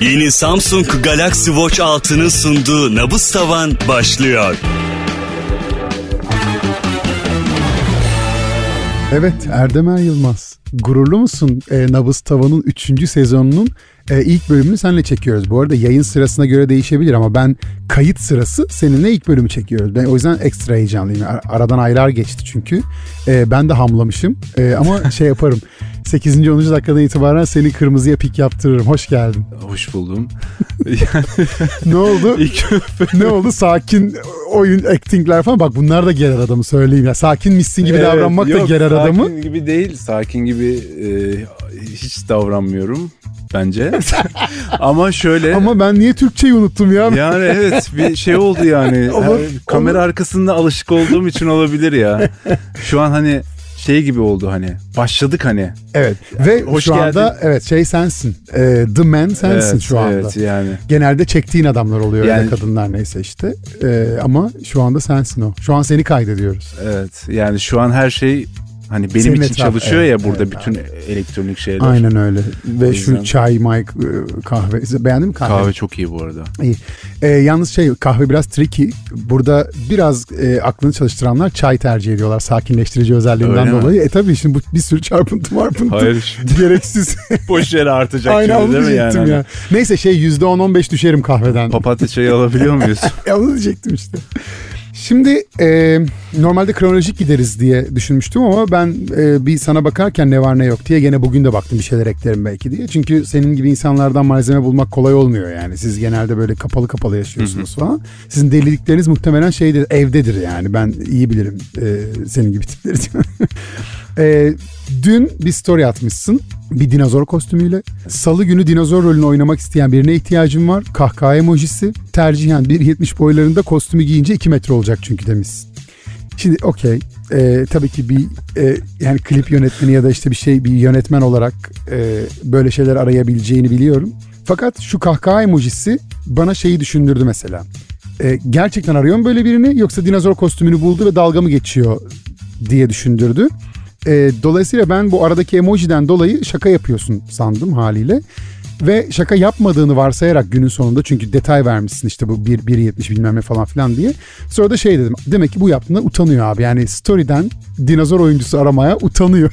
Yeni Samsung Galaxy Watch 6'nın sunduğu Nabız Tavan başlıyor. Evet Erdemer Yılmaz. Gururlu musun e, Nabız Tavan'ın 3. sezonunun e, ilk bölümünü seninle çekiyoruz. Bu arada yayın sırasına göre değişebilir ama ben kayıt sırası seninle ilk bölümü çekiyoruz. Ben o yüzden ekstra heyecanlıyım. Aradan aylar geçti çünkü. E, ben de hamlamışım e, ama şey yaparım. 8. 10. dakikadan itibaren seni kırmızıya pik yaptırırım. Hoş geldin. Hoş buldum. ne oldu? ne oldu? Sakin oyun actingler falan. Bak bunlar da gerer adamı söyleyeyim ya. Sakin misin gibi evet, davranmak yok, da gerer adamı. Sakin gibi değil. Sakin gibi e, hiç davranmıyorum bence. Ama şöyle. Ama ben niye Türkçeyi unuttum ya? Yani evet bir şey oldu yani. olur, kamera olur. arkasında alışık olduğum için olabilir ya. Şu an hani şey gibi oldu hani. Başladık hani. Evet. Ve Hoş şu geldin. anda evet şey sensin. E, the man sensin evet, şu anda. Evet yani. Genelde çektiğin adamlar oluyor yani, kadınlar neyse işte. E, ama şu anda sensin o. Şu an seni kaydediyoruz. Evet. Yani şu an her şey Hani benim Senin için etraf, çalışıyor evet, ya burada evet, bütün evet. elektronik şeyler. Aynen öyle. Ve yüzden... şu çay, mic, kahve. Beğendin mi kahve? Kahve çok iyi bu arada. İyi. Ee, yalnız şey kahve biraz tricky. Burada biraz e, aklını çalıştıranlar çay tercih ediyorlar sakinleştirici özelliğinden öyle dolayı. Mi? E tabii şimdi bu bir sürü çarpıntı marpıntı. Hayır. Gereksiz. Boş yere artacak Aynen gibi değil mi yani? Ya. Neyse şey %10-15 düşerim kahveden. Papatya çayı alabiliyor muyuz? ya onu diyecektim işte. Şimdi e, normalde kronolojik gideriz diye düşünmüştüm ama ben e, bir sana bakarken ne var ne yok diye gene bugün de baktım bir şeyler eklerim belki diye. Çünkü senin gibi insanlardan malzeme bulmak kolay olmuyor yani. Siz genelde böyle kapalı kapalı yaşıyorsunuz falan. Sizin delilikleriniz muhtemelen şeydir evdedir yani ben iyi bilirim e, senin gibi tipleri. e, dün bir story atmışsın bir dinozor kostümüyle. Salı günü dinozor rolünü oynamak isteyen birine ihtiyacım var. Kahkaha emojisi. Tercihen 1.70 boylarında kostümü giyince 2 metre olacak çünkü demişsin. Şimdi okey. Ee, tabii ki bir e, yani klip yönetmeni ya da işte bir şey bir yönetmen olarak e, böyle şeyler arayabileceğini biliyorum. Fakat şu kahkaha emojisi bana şeyi düşündürdü mesela. E, gerçekten arıyor mu böyle birini yoksa dinozor kostümünü buldu ve dalga mı geçiyor diye düşündürdü. E, dolayısıyla ben bu aradaki emojiden dolayı şaka yapıyorsun sandım haliyle. Ve şaka yapmadığını varsayarak günün sonunda çünkü detay vermişsin işte bu 1.70 bilmem ne falan filan diye. Sonra da şey dedim demek ki bu yaptığında utanıyor abi. Yani story'den dinozor oyuncusu aramaya utanıyor.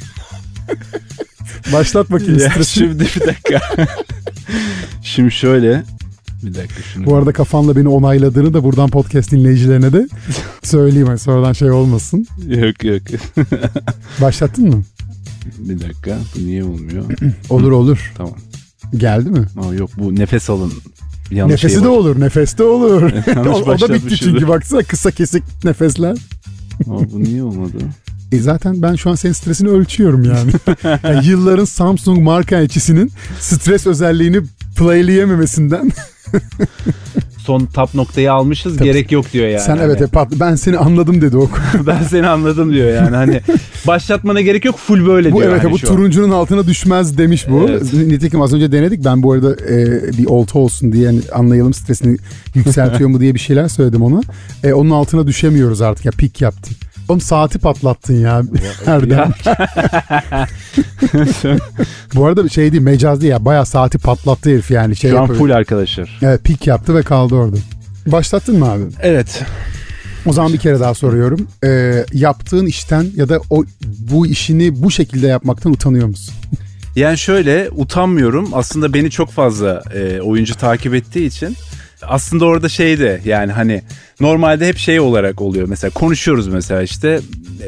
Başlat bakayım ya Şimdi bir dakika. şimdi şöyle bir dakika şunu. Bu arada kafanla beni onayladığını da buradan podcast dinleyicilerine de söyleyeyim. Sonradan şey olmasın. Yok yok. Başlattın mı? Bir dakika. Bu niye olmuyor? olur olur. Tamam. Geldi mi? Aa, yok bu nefes alın. Yanlış Nefesi de olur. Nefes de olur. o, o da bitti çünkü baksana kısa kesik nefesler. Aa, bu niye olmadı? E zaten ben şu an senin stresini ölçüyorum yani. yani yılların Samsung marka elçisinin stres özelliğini playleyememesinden son tap noktayı almışız Tabii. gerek yok diyor yani. Sen evet hani. hep ben seni anladım dedi o. ben seni anladım diyor yani hani başlatmana gerek yok full böyle bu, diyor. Evet hani bu turuncunun an. altına düşmez demiş bu. Evet. Nitekim az önce denedik ben bu arada e, bir olta olsun diye yani anlayalım stresini yükseltiyor mu diye bir şeyler söyledim ona. E, onun altına düşemiyoruz artık ya pik yaptı. Oğlum saati patlattın ya Erdem. Bu arada şey değil mecaz değil ya baya saati patlattı herif yani. Şey Şu an full arkadaşlar. Evet pik yaptı ve kaldı orada. Başlattın mı abi? Evet. O zaman bir kere daha soruyorum. Ee, yaptığın işten ya da o bu işini bu şekilde yapmaktan utanıyor musun? Yani şöyle utanmıyorum. Aslında beni çok fazla e, oyuncu takip ettiği için aslında orada şeyde yani hani normalde hep şey olarak oluyor. Mesela konuşuyoruz mesela işte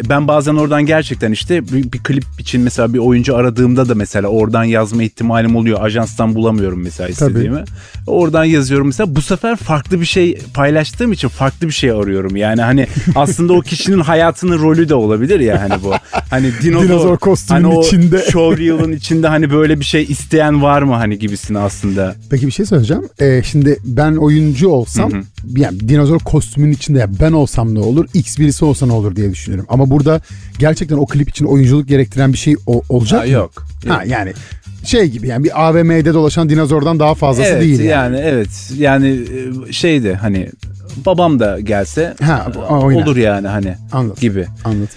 ben bazen oradan gerçekten işte bir, bir klip için mesela bir oyuncu aradığımda da mesela oradan yazma ihtimalim oluyor. Ajanstan bulamıyorum mesela istediğimi. Tabii. Oradan yazıyorum mesela bu sefer farklı bir şey paylaştığım için farklı bir şey arıyorum. Yani hani aslında o kişinin hayatının rolü de olabilir ya hani bu. Hani dinozor, dinozor kostümün hani içinde. showreel'ın içinde hani böyle bir şey isteyen var mı hani gibisini aslında. Peki bir şey söyleyeceğim. Ee, şimdi ben oyuncu olsam Hı-hı yani dinozor kostümünün içinde ya ben olsam ne olur X birisi olsa ne olur diye düşünüyorum. Ama burada gerçekten o klip için oyunculuk gerektiren bir şey o- olacak Ha, mı? yok. Ha yani şey gibi yani bir AVM'de dolaşan dinozordan daha fazlası evet, değil yani. yani. evet yani e, şeydi hani babam da gelse Ha, e, oynar. olur yani hani Anladım. gibi. Anladım.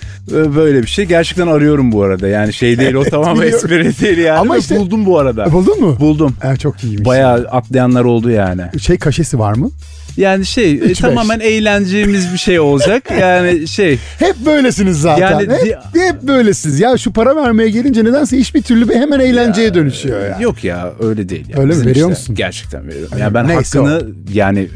Böyle bir şey gerçekten arıyorum bu arada. Yani şey değil o biliyorum. espri değil yani. Ama işte- buldum bu arada. Buldun mu? Buldum. Ha, çok iyiymiş. Bayağı atlayanlar oldu yani. Şey kaşesi var mı? Yani şey e, beş. tamamen eğleneceğimiz bir şey olacak. Yani şey Hep böylesiniz zaten. Yani hep, di- hep böylesiniz. Ya şu para vermeye gelince nedense hiçbir türlü bir hemen eğlenceye dönüşüyor ya. Yok ya öyle değil. Ya. Öyle mi? Veriyor işte musun? Gerçekten veriyorum. Yani mi? ben Neyse hakkını yani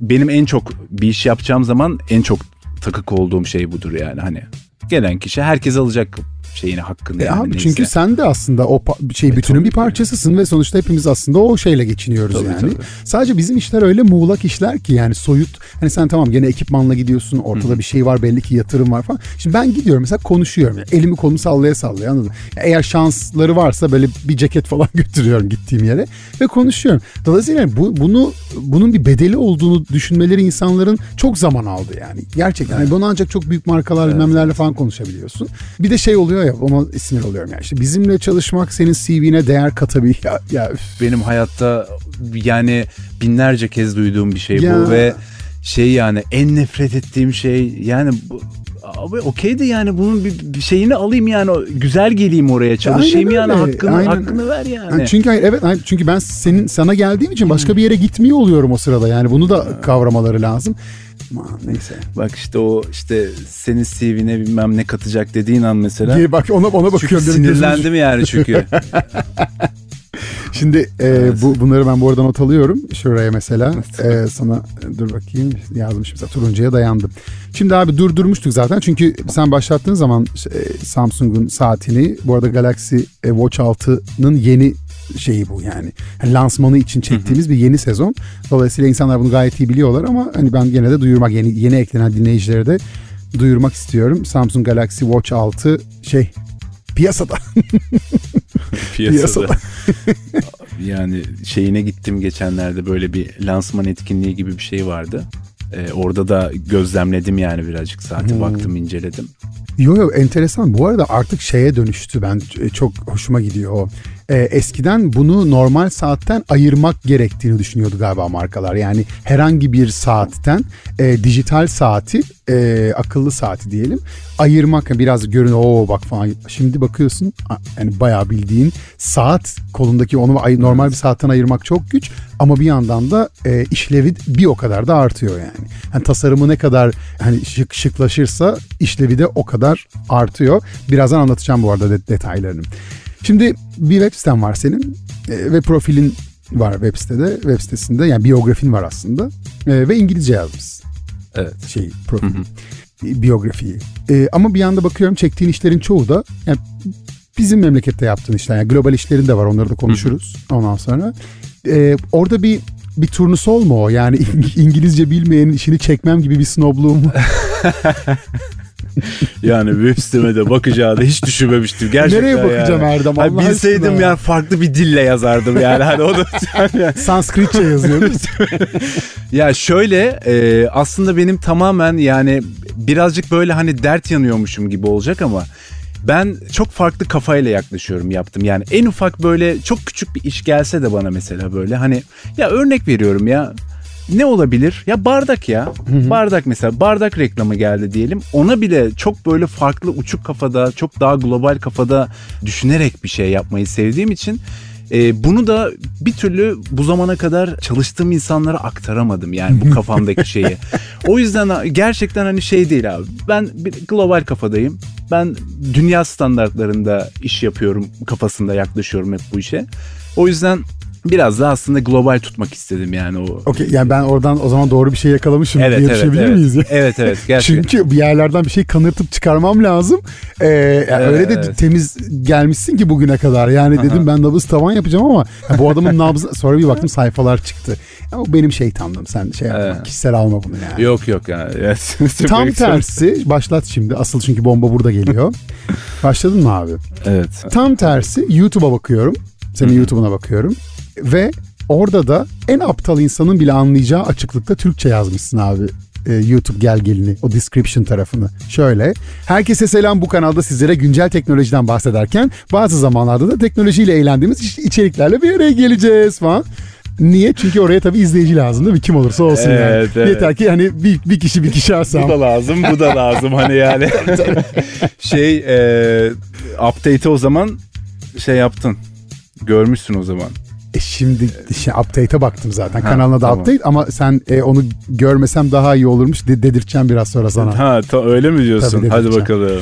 benim en çok bir iş yapacağım zaman en çok takık olduğum şey budur yani hani. Gelen kişi herkes alacak şeyini hakkını. E yani abi neyse. çünkü sen de aslında o şey bütünün bir parçasısın ve sonuçta hepimiz aslında o şeyle geçiniyoruz Tabii, yani. tabii. Sadece bizim işler öyle muğlak işler ki yani soyut. Hani sen tamam gene ekipmanla gidiyorsun ortada bir şey var belli ki yatırım var falan. Şimdi ben gidiyorum mesela konuşuyorum. Yani elimi kolumu sallaya sallaya anladın Eğer şansları varsa böyle bir ceket falan götürüyorum gittiğim yere ve konuşuyorum. Dolayısıyla bu, bunu bunun bir bedeli olduğunu düşünmeleri insanların çok zaman aldı yani. Gerçekten. Yani bunu ancak çok büyük markalar nelerle falan konuşabiliyorsun. Bir de şey oluyor ya ona sinir oluyorum yani. İşte bizimle çalışmak senin CV'ne değer katabilir. Ya, ya üf. benim hayatta yani binlerce kez duyduğum bir şey Ya. bu ve şey yani en nefret ettiğim şey yani bu, abi okey de yani bunun bir, bir şeyini alayım yani güzel geleyim oraya çalışayım Aynen yani öyle, hakkını aynen. hakkını ver yani. Yani çünkü hayır evet hayır, çünkü ben senin sana geldiğim için başka bir yere gitmiyor oluyorum o sırada. Yani bunu da kavramaları lazım. Aman neyse. Bak işte o işte senin CV'ne bilmem ne katacak dediğin an mesela. Geri bak ona ona Çünkü bakıyorum. gözüm- sinirlendim yani çünkü. Şimdi e, bu bunları ben bu arada not alıyorum. Şuraya mesela e, sana dur bakayım yazmış mesela turuncuya dayandım. Şimdi abi durdurmuştuk zaten çünkü sen başlattığın zaman e, Samsung'un saatini bu arada Galaxy e, Watch 6'nın yeni şeyi bu yani. yani lansmanı için çektiğimiz bir yeni sezon. Dolayısıyla insanlar bunu gayet iyi biliyorlar ama hani ben gene de duyurmak yeni yeni eklenen dinleyicilere de duyurmak istiyorum. Samsung Galaxy Watch 6 şey piyasada. piyasada. yani şeyine gittim geçenlerde böyle bir lansman etkinliği gibi bir şey vardı. Ee, orada da gözlemledim yani birazcık saati Hmm. baktım inceledim. Yo yo enteresan. Bu arada artık şeye dönüştü. Ben e, çok hoşuma gidiyor o. E, eskiden bunu normal saatten ayırmak gerektiğini düşünüyordu galiba markalar. Yani herhangi bir saatten e, dijital saati, e, akıllı saati diyelim ayırmak biraz görün o bak falan. Şimdi bakıyorsun yani bayağı bildiğin saat kolundaki onu normal bir saatten ayırmak çok güç ama bir yandan da e, işlevi bir o kadar da artıyor yani. Hani tasarımı ne kadar hani şık şıklaşırsa işlevi de o kadar artıyor. Birazdan anlatacağım bu arada de- detaylarını. Şimdi bir web siten var senin e, ve profilin var web sitede. Web sitesinde yani biyografin var aslında E, ve İngilizce yazmışsın Evet. şey profil biyografiyi. E, ama bir yanda bakıyorum çektiğin işlerin çoğu da yani bizim memlekette yaptığın işler. Yani global işlerin de var onları da konuşuruz ondan sonra. E, orada bir bir turnusol mu o? Yani İngilizce bilmeyenin işini çekmem gibi bir snobluğum mu? Yani web siteme de bakacağını hiç düşünmemiştim gerçekten Nereye bakacağım yani. Erdem, Hani bilseydim aşkına yani ya. farklı bir dille yazardım yani. Hani onu Sanskritçe yazıyoruz. Ya şöyle e, aslında benim tamamen yani birazcık böyle hani dert yanıyormuşum gibi olacak ama ben çok farklı kafayla yaklaşıyorum yaptım. Yani en ufak böyle çok küçük bir iş gelse de bana mesela böyle hani ya örnek veriyorum ya ne olabilir? Ya bardak ya. Bardak mesela bardak reklamı geldi diyelim. Ona bile çok böyle farklı uçuk kafada, çok daha global kafada düşünerek bir şey yapmayı sevdiğim için e, bunu da bir türlü bu zamana kadar çalıştığım insanlara aktaramadım yani bu kafamdaki şeyi. O yüzden gerçekten hani şey değil abi. Ben bir global kafadayım. Ben dünya standartlarında iş yapıyorum kafasında yaklaşıyorum hep bu işe. O yüzden biraz da aslında global tutmak istedim yani o. Okey yani ben oradan o zaman doğru bir şey yakalamışım Evet diye evet evet. miyiz? ya? evet evet gerçekten. Çünkü bir yerlerden bir şey kanırtıp çıkarmam lazım. Ee, yani öyle de Evet. temiz gelmişsin ki bugüne kadar. Yani dedim ben nabız tavan yapacağım ama ya bu adamın nabzı sonra bir baktım sayfalar çıktı. Ama benim şeytanlığım. Sen şey yapma, Evet. kişisel alma bunu yani. Yok yok yani. Evet. Tam tersi başlat şimdi. Asıl çünkü bomba burada geliyor. Başladın mı abi? Evet. Tam tersi YouTube'a bakıyorum. Senin YouTube'una bakıyorum. Ve orada da en aptal insanın bile anlayacağı açıklıkta Türkçe yazmışsın abi e, YouTube gel gelini o description tarafını. Şöyle herkese selam bu kanalda sizlere güncel teknolojiden bahsederken bazı zamanlarda da teknolojiyle eğlendiğimiz iç- içeriklerle bir araya geleceğiz falan. Niye? Çünkü oraya tabii izleyici lazım değil mi? Kim olursa olsun yani. Evet, evet. Yeter ki hani bir, bir kişi bir kişi Bu alsam. da lazım, bu da lazım hani yani. şey, e, update'i o zaman şey yaptın. Görmüşsün o zaman. E şimdi şey, update'e baktım zaten. Ha, Kanalına da tamam. update ama sen e, onu görmesem daha iyi olurmuş de, dedirteceğim biraz sonra sana. Ha, ta, öyle mi diyorsun? Tabii, Hadi bakalım.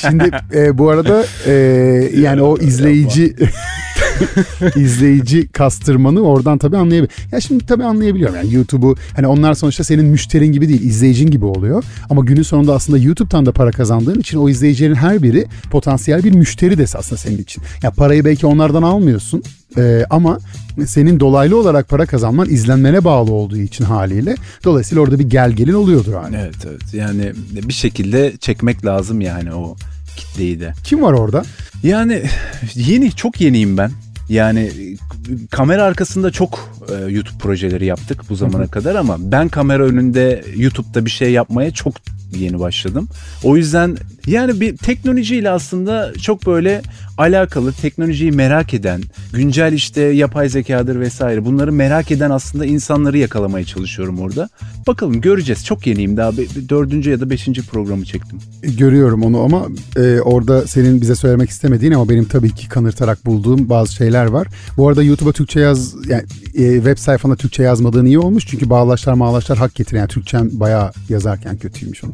Şimdi e, bu arada e, yani o izleyici izleyici kastırmanı oradan tabii anlayabilir. Ya şimdi tabii anlayabiliyorum yani YouTube'u hani onlar sonuçta senin müşterin gibi değil izleyicin gibi oluyor. Ama günün sonunda aslında YouTube'dan da para kazandığın için o izleyicilerin her biri potansiyel bir müşteri de aslında senin için. Ya parayı belki onlardan almıyorsun e, ama senin dolaylı olarak para kazanman izlenmene bağlı olduğu için haliyle dolayısıyla orada bir gel gelin oluyordur hani. Evet evet yani bir şekilde çekmek lazım yani o kitleyi de. Kim var orada? Yani yeni çok yeniyim ben. Yani kamera arkasında çok e, YouTube projeleri yaptık bu zamana kadar ama ben kamera önünde YouTube'da bir şey yapmaya çok yeni başladım. O yüzden yani bir teknolojiyle aslında çok böyle alakalı, teknolojiyi merak eden, güncel işte yapay zekadır vesaire bunları merak eden aslında insanları yakalamaya çalışıyorum orada. Bakalım göreceğiz. Çok yeniyim daha dördüncü ya da beşinci programı çektim. Görüyorum onu ama e, orada senin bize söylemek istemediğin ama benim tabii ki kanırtarak bulduğum bazı şeyler var. Bu arada YouTube'a Türkçe yaz yani e, web sayfana Türkçe yazmadığın iyi olmuş çünkü bağlaçlar mağlaçlar hak getiriyor. Yani Türkçen bayağı yazarken kötüymüş onu.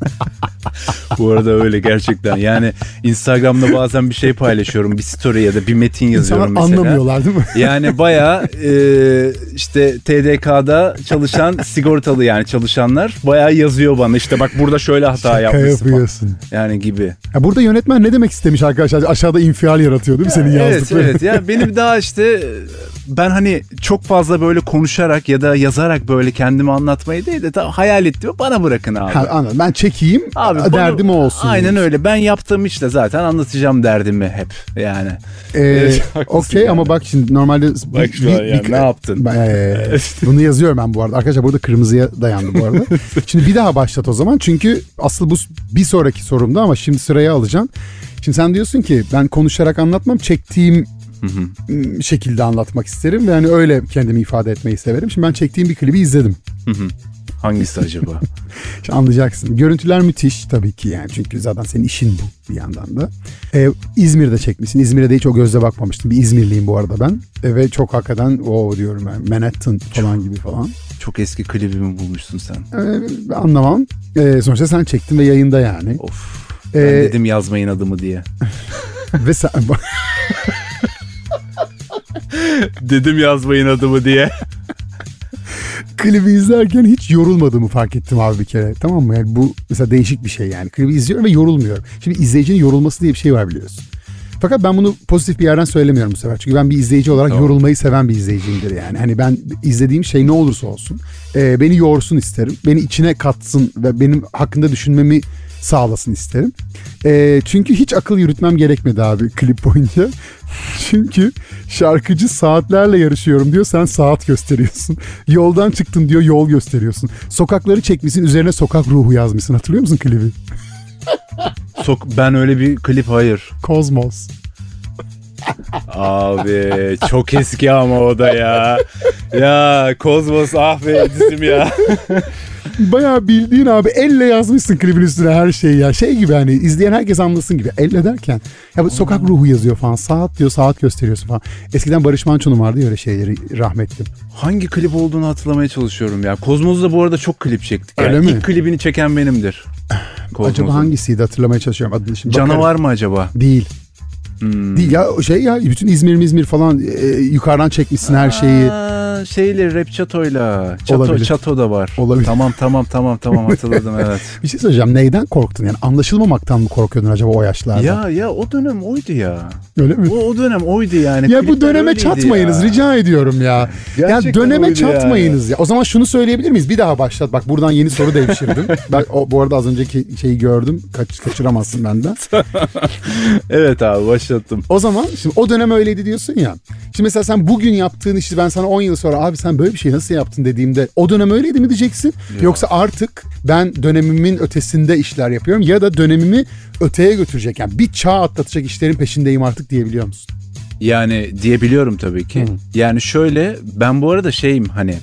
Bu arada öyle gerçekten. Yani Instagram'da bazen bir şey paylaşıyorum. Bir story ya da bir metin yazıyorum İnsanlar mesela. anlamıyorlar değil mi? Yani bayağı e, işte TDK'da çalışan sigortalı yani çalışanlar bayağı yazıyor bana. İşte bak burada şöyle hata Şaka yapmışsın falan. yapıyorsun. Yani gibi. Ya burada yönetmen ne demek istemiş arkadaşlar? Aşağıda infial yaratıyor değil mi senin Evet yazdıkların? evet. Yani benim daha işte ben hani çok fazla böyle konuşarak ya da yazarak böyle kendimi anlatmayı değil de ta- hayal ettiğimi bana bırakın abi. Ha, anladım. Ben çekeyim Abi derdim o olsun. Aynen diyorsun. öyle. Ben yaptığım işle zaten anlatacağım derdimi hep yani. Ee, Evet, Okey yani. ama bak şimdi normalde Bak şu an yani ne yaptın? Ben, ee, bunu yazıyorum ben bu arada. Arkadaşlar burada kırmızıya dayandı bu arada. şimdi bir daha başlat o zaman. Çünkü asıl bu bir sonraki sorumda ama şimdi sıraya alacağım. Şimdi sen diyorsun ki ben konuşarak anlatmam çektiğim şekilde anlatmak isterim ve hani öyle kendimi ifade etmeyi severim. Şimdi ben çektiğim bir klibi izledim. Hangisi acaba? Anlayacaksın. Görüntüler müthiş tabii ki yani çünkü zaten senin işin bu bir yandan da. Ee, İzmir'de çekmişsin. İzmir'e de hiç o gözle bakmamıştım. Bir İzmirliyim bu arada ben. Ee, ve çok hakikaten o diyorum ben Manhattan falan gibi falan. Çok eski klibimi bulmuşsun sen. Ee, anlamam. Ee, sonuçta sen çektin ve yayında yani. Of. Ben Ee, dedim yazmayın adımı diye. ve sen dedim yazmayın adımı diye. Klibi izlerken hiç yorulmadığımı fark ettim abi bir kere. Tamam mı? Yani bu mesela değişik bir şey yani. Klibi izliyorum ve yorulmuyorum. Şimdi izleyicinin yorulması diye bir şey var biliyorsun. Fakat ben bunu pozitif bir yerden söylemiyorum bu sefer. Çünkü ben bir izleyici olarak Tamam. yorulmayı seven bir izleyiciyimdir yani. Hani ben izlediğim şey ne olursa olsun e, beni yorsun isterim. Beni içine katsın ve benim hakkında düşünmemi sağlasın isterim. E, çünkü hiç akıl yürütmem gerekmedi abi klip boyunca. Çünkü şarkıcı saatlerle yarışıyorum diyor sen saat gösteriyorsun. Yoldan çıktın diyor yol gösteriyorsun. Sokakları çekmişsin üzerine sokak ruhu yazmışsın hatırlıyor musun klibi? Sok ben öyle bir klip hayır. Kozmos. Abi çok eski ama o da ya. Ya Kozmos ah be dizim ya. Bayağı bildiğin abi elle yazmışsın klibin üstüne her şeyi ya. Şey gibi hani izleyen herkes anlasın gibi. Elle derken ya bu sokak ruhu yazıyor falan. Saat diyor saat gösteriyorsun falan. Eskiden Barış Manço'nun vardı ya öyle şeyleri rahmetli. Hangi klip olduğunu hatırlamaya çalışıyorum ya. Kozmos'da bu arada çok klip çektik. Öyle yani mi? İlk klibini çeken benimdir. Kozmos'un. Acaba hangisiydi hatırlamaya çalışıyorum adını şimdi. bakarım. Canavar mı acaba? Değil. Hmm. Değil ya şey ya bütün İzmir İzmir falan e, yukarıdan çekmişsin her şeyi. Aa, şeyle rap çatoyla. Çato, Olabilir. çato da var. Olabilir. Tamam tamam tamam tamam hatırladım evet. Bir şey söyleyeceğim neyden korktun yani anlaşılmamaktan mı korkuyordun acaba o yaşlarda? ya ya o dönem oydu ya. Öyle mi? O, o dönem oydu yani. Ya bu döneme çatmayınız ya. rica ediyorum ya. ya Gerçekten döneme oydu çatmayınız ya. O zaman şunu söyleyebilir miyiz? Bir daha başlat. Bak buradan yeni soru devşirdim. ben o, bu arada az önceki şeyi gördüm. Kaç, kaçıramazsın benden. Evet abi başla. Başlattım. O zaman şimdi o dönem öyleydi diyorsun ya. Şimdi mesela sen bugün yaptığın işi ben sana 10 yıl sonra abi sen böyle bir şey nasıl yaptın dediğimde o dönem öyleydi mi diyeceksin? Yoksa artık ben dönemimin ötesinde işler yapıyorum ya da dönemimi öteye götürecek yani bir çağ atlatacak işlerin peşindeyim artık diyebiliyor musun? Yani diyebiliyorum tabii ki. Yani şöyle ben bu arada şeyim hani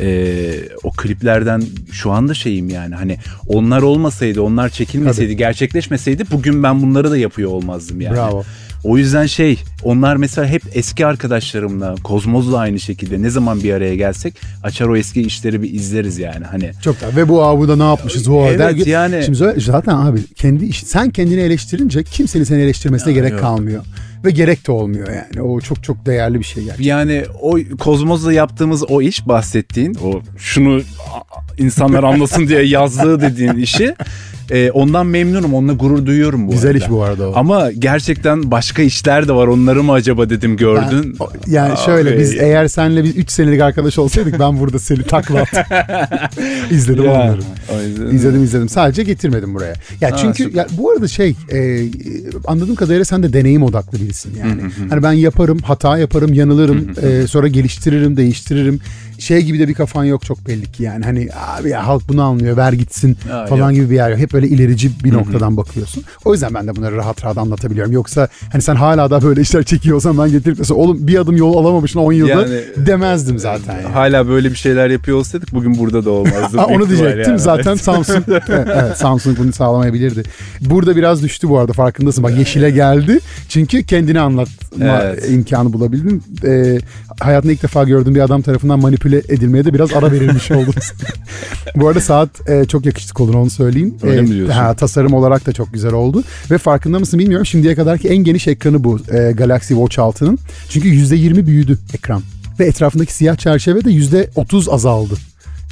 e, o kliplerden şu anda şeyim yani hani onlar olmasaydı onlar çekilmeseydi gerçekleşmeseydi bugün ben bunları da yapıyor olmazdım yani. Bravo. O yüzden şey onlar mesela hep eski arkadaşlarımla Kozmoz'la aynı şekilde ne zaman bir araya gelsek açar o eski işleri bir izleriz yani hani. Çok da ve bu abi da ne yapmışız o Evet, der. yani- Şimdi zaten abi kendi iş sen kendini eleştirince kimsenin seni eleştirmesine gerek yok. kalmıyor. Ve gerek de olmuyor yani. O çok çok değerli bir şey gerçekten. Yani o Kozmoz'la yaptığımız o iş bahsettiğin o şunu insanlar anlasın diye yazdığı dediğin işi e, ondan memnunum onunla gurur duyuyorum bu Güzel arada. iş bu arada o. Ama gerçekten başka işler de var onları mı acaba dedim gördün. Ben- o- yani şöyle Abi. biz eğer senle biz 3 senelik arkadaş olsaydık ben burada seni takla attım. İzledim Ya, onları. İzledim izledim. Sadece getirmedim buraya. Ya Ha, çünkü süper. ya bu arada şey e, anladığım kadarıyla sen de deneyim odaklı birisin yani. Hani ben yaparım, hata yaparım, yanılırım, e, sonra geliştiririm, değiştiririm. Şey gibi de bir kafan yok çok belli ki yani. Hani abi ya halk bunu anlıyor, ver gitsin Ha, falan yok. gibi bir yer yok. Hep böyle ilerici bir noktadan bakıyorsun. O yüzden ben de bunları rahat rahat anlatabiliyorum. Yoksa hani sen hala da böyle işler çekiyorsan ben getirip mesela oğlum bir adım yol alamamışsın 10 yılda Yani, demezdim zaten yani. Hala böyle bir şeyler yapıyor olsaydık bugün burada da olmazdı. Onu diyecektim yani. zaten Samsung evet, evet, Samsung bunu sağlamayabilirdi. Burada biraz düştü bu arada farkındasın. Bak yeşile geldi. Çünkü kendini anlatma Evet. imkanı bulabildin. Ee, hayatımda ilk defa gördüğüm bir adam tarafından manipüle edilmeye de biraz ara verilmiş oldunuz. bu arada saat e, çok yakıştık olur onu söyleyeyim. Öyle Ee, mi diyorsun? Ha, tasarım olarak da çok güzel oldu. Ve farkında mısın bilmiyorum. Şimdiye kadarki en geniş ekranı bu e, Galaxy Watch 6'nın. Çünkü %20 büyüdü ekran. Ve etrafındaki siyah çerçeve de %30 azaldı.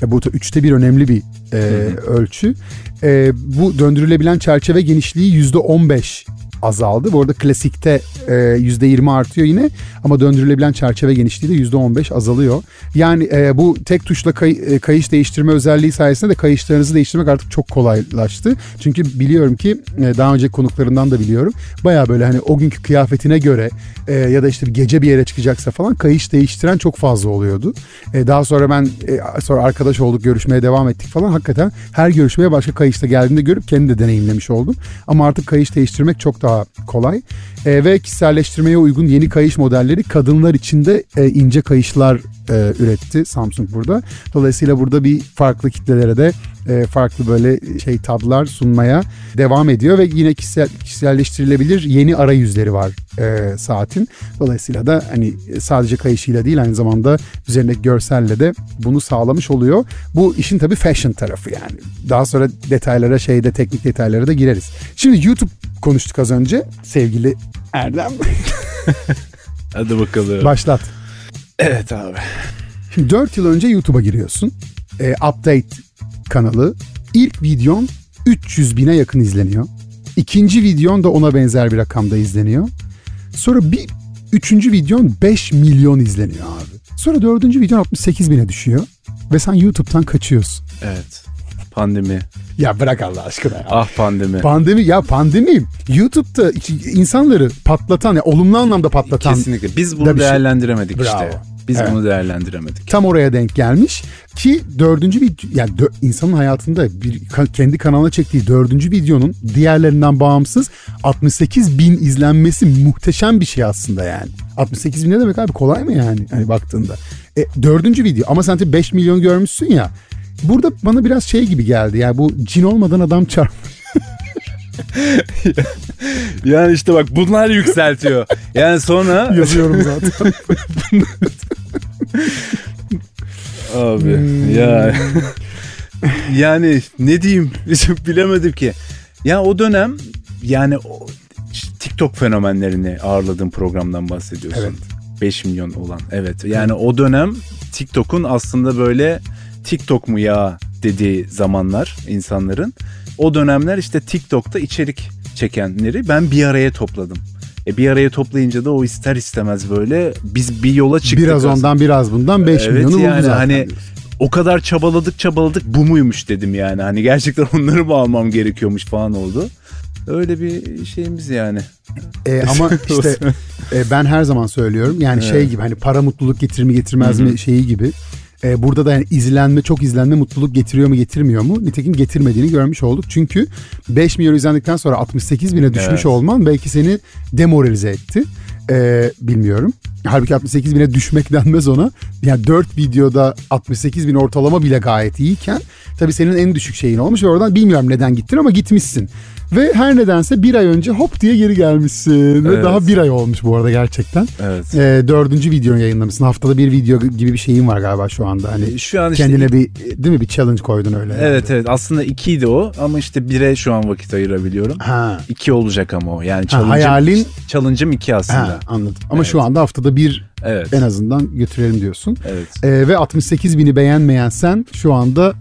E, bu da üçte bir önemli bir e, ölçü. E, bu döndürülebilen çerçeve genişliği yüzde on beş azaldı. Bu arada klasikte e, yüzde yirmi artıyor yine ama döndürülebilen çerçeve genişliği de yüzde on beş azalıyor. Yani e, bu tek tuşla kay- e, kayış değiştirme özelliği sayesinde de kayışlarınızı değiştirmek artık çok kolaylaştı. Çünkü biliyorum ki e, daha önceki konuklarından da biliyorum. Baya böyle hani o günkü kıyafetine göre e, ya da işte bir gece bir yere çıkacaksa falan kayış değiştiren çok fazla oluyordu. E, daha sonra ben e, sonra arkadaş olduk görüşmeye devam ettik falan. Hakikaten her görüşmeye başka kayışta geldiğinde görüp kendim de deneyimlemiş oldum. Ama artık kayış değiştirmek çok daha kolay. E, ve kişiselleştirmeye uygun yeni kayış modelleri kadınlar için de e, ince kayışlar e, üretti Samsung burada. Dolayısıyla burada bir farklı kitlelere de e, farklı böyle şey tadlar sunmaya devam ediyor ve yine kişisel, kişiselleştirilebilir yeni arayüzleri var e, saatin. Dolayısıyla da hani sadece kayışıyla değil aynı zamanda üzerindeki görselle de bunu sağlamış oluyor. Bu işin tabii fashion tarafı yani. Daha sonra detaylara şeyde teknik detaylara da gireriz. Şimdi YouTube konuştuk az önce sevgili Erdem. Hadi bakalım. Başlat. evet abi. Şimdi 4 yıl önce YouTube'a giriyorsun. E, update kanalı. İlk videon 300 bine yakın izleniyor. İkinci videon da ona benzer bir rakamda izleniyor. Sonra bir üçüncü videon 5 milyon izleniyor abi. Sonra dördüncü videon 68 bine düşüyor. Ve sen YouTube'dan kaçıyorsun. Evet. Pandemi. Ya bırak Allah aşkına ya. Ah pandemi. Pandemi ya pandemi YouTube'da insanları patlatan ya olumlu anlamda patlatan Kesinlikle. Biz bunu şey. değerlendiremedik Bravo. işte. Biz Evet. bunu değerlendiremedik. tam oraya denk gelmiş ki dördüncü bir yani dö- insanın hayatında bir kendi kanalına çektiği dördüncü videonun diğerlerinden bağımsız 68 bin izlenmesi muhteşem bir şey aslında yani. 68 bin ne demek abi kolay mı yani hani baktığında. E, dördüncü video ama sen de 5 milyon görmüşsün ya. Burada bana biraz şey gibi geldi yani bu cin olmadan adam çarpmış. Yani işte bak bunlar yükseltiyor. Yani sonra Yazıyorum zaten. abi Hmm. ya yani ne diyeyim bilemedim ki. Ya o dönem yani o, TikTok fenomenlerini ağırladığım programdan bahsediyorsun. Evet. 5 milyon olan. Evet. Yani o dönem TikTok'un aslında böyle TikTok mu ya dediği zamanlar insanların. O dönemler işte TikTok'ta içerik çekenleri ben bir araya topladım. E bir araya toplayınca da o ister istemez böyle biz bir yola çıktık. biraz aslında. ondan biraz bundan 5 Evet milyonu buldu yani zaten. hani o kadar çabaladık çabaladık bu muymuş dedim yani. Hani gerçekten onları mı almam gerekiyormuş falan oldu. Öyle bir şeyimiz yani. E, ama işte e, ben her zaman söylüyorum yani şey gibi hani para mutluluk getirir mi getirmez mi şeyi gibi. E, burada da yani izlenme çok izlenme mutluluk getiriyor mu getirmiyor mu? Nitekim getirmediğini görmüş olduk. Çünkü 5 milyon izlendikten sonra 68 bine düşmüş Evet. olman belki seni demoralize etti. E, bilmiyorum. Halbuki 68 bine düşmek denmez ona. Yani 4 videoda 68 bin ortalama bile gayet iyiyken tabii senin en düşük şeyin olmuş ve oradan bilmiyorum neden gittin ama gitmişsin. Ve her nedense bir ay önce hop diye geri gelmişsin. Ve Evet. daha bir ay olmuş bu arada gerçekten. Evet. Ee, dördüncü videonu yayınlamışsın. Haftada bir video gibi bir şeyin var galiba şu anda. Hani Şu an işte kendine bir değil mi bir challenge koydun öyle. yani. Evet evet aslında ikiydi o ama işte bire şu an vakit ayırabiliyorum. Ha. İki olacak ama o yani Ha, challenge'ım, hayalin- challenge'ım iki aslında. Ha, anladım. Ama Evet. şu anda haftada bir Evet. en azından götürelim diyorsun. Evet. Ee, ve 68 bini beğenmeyen sen şu anda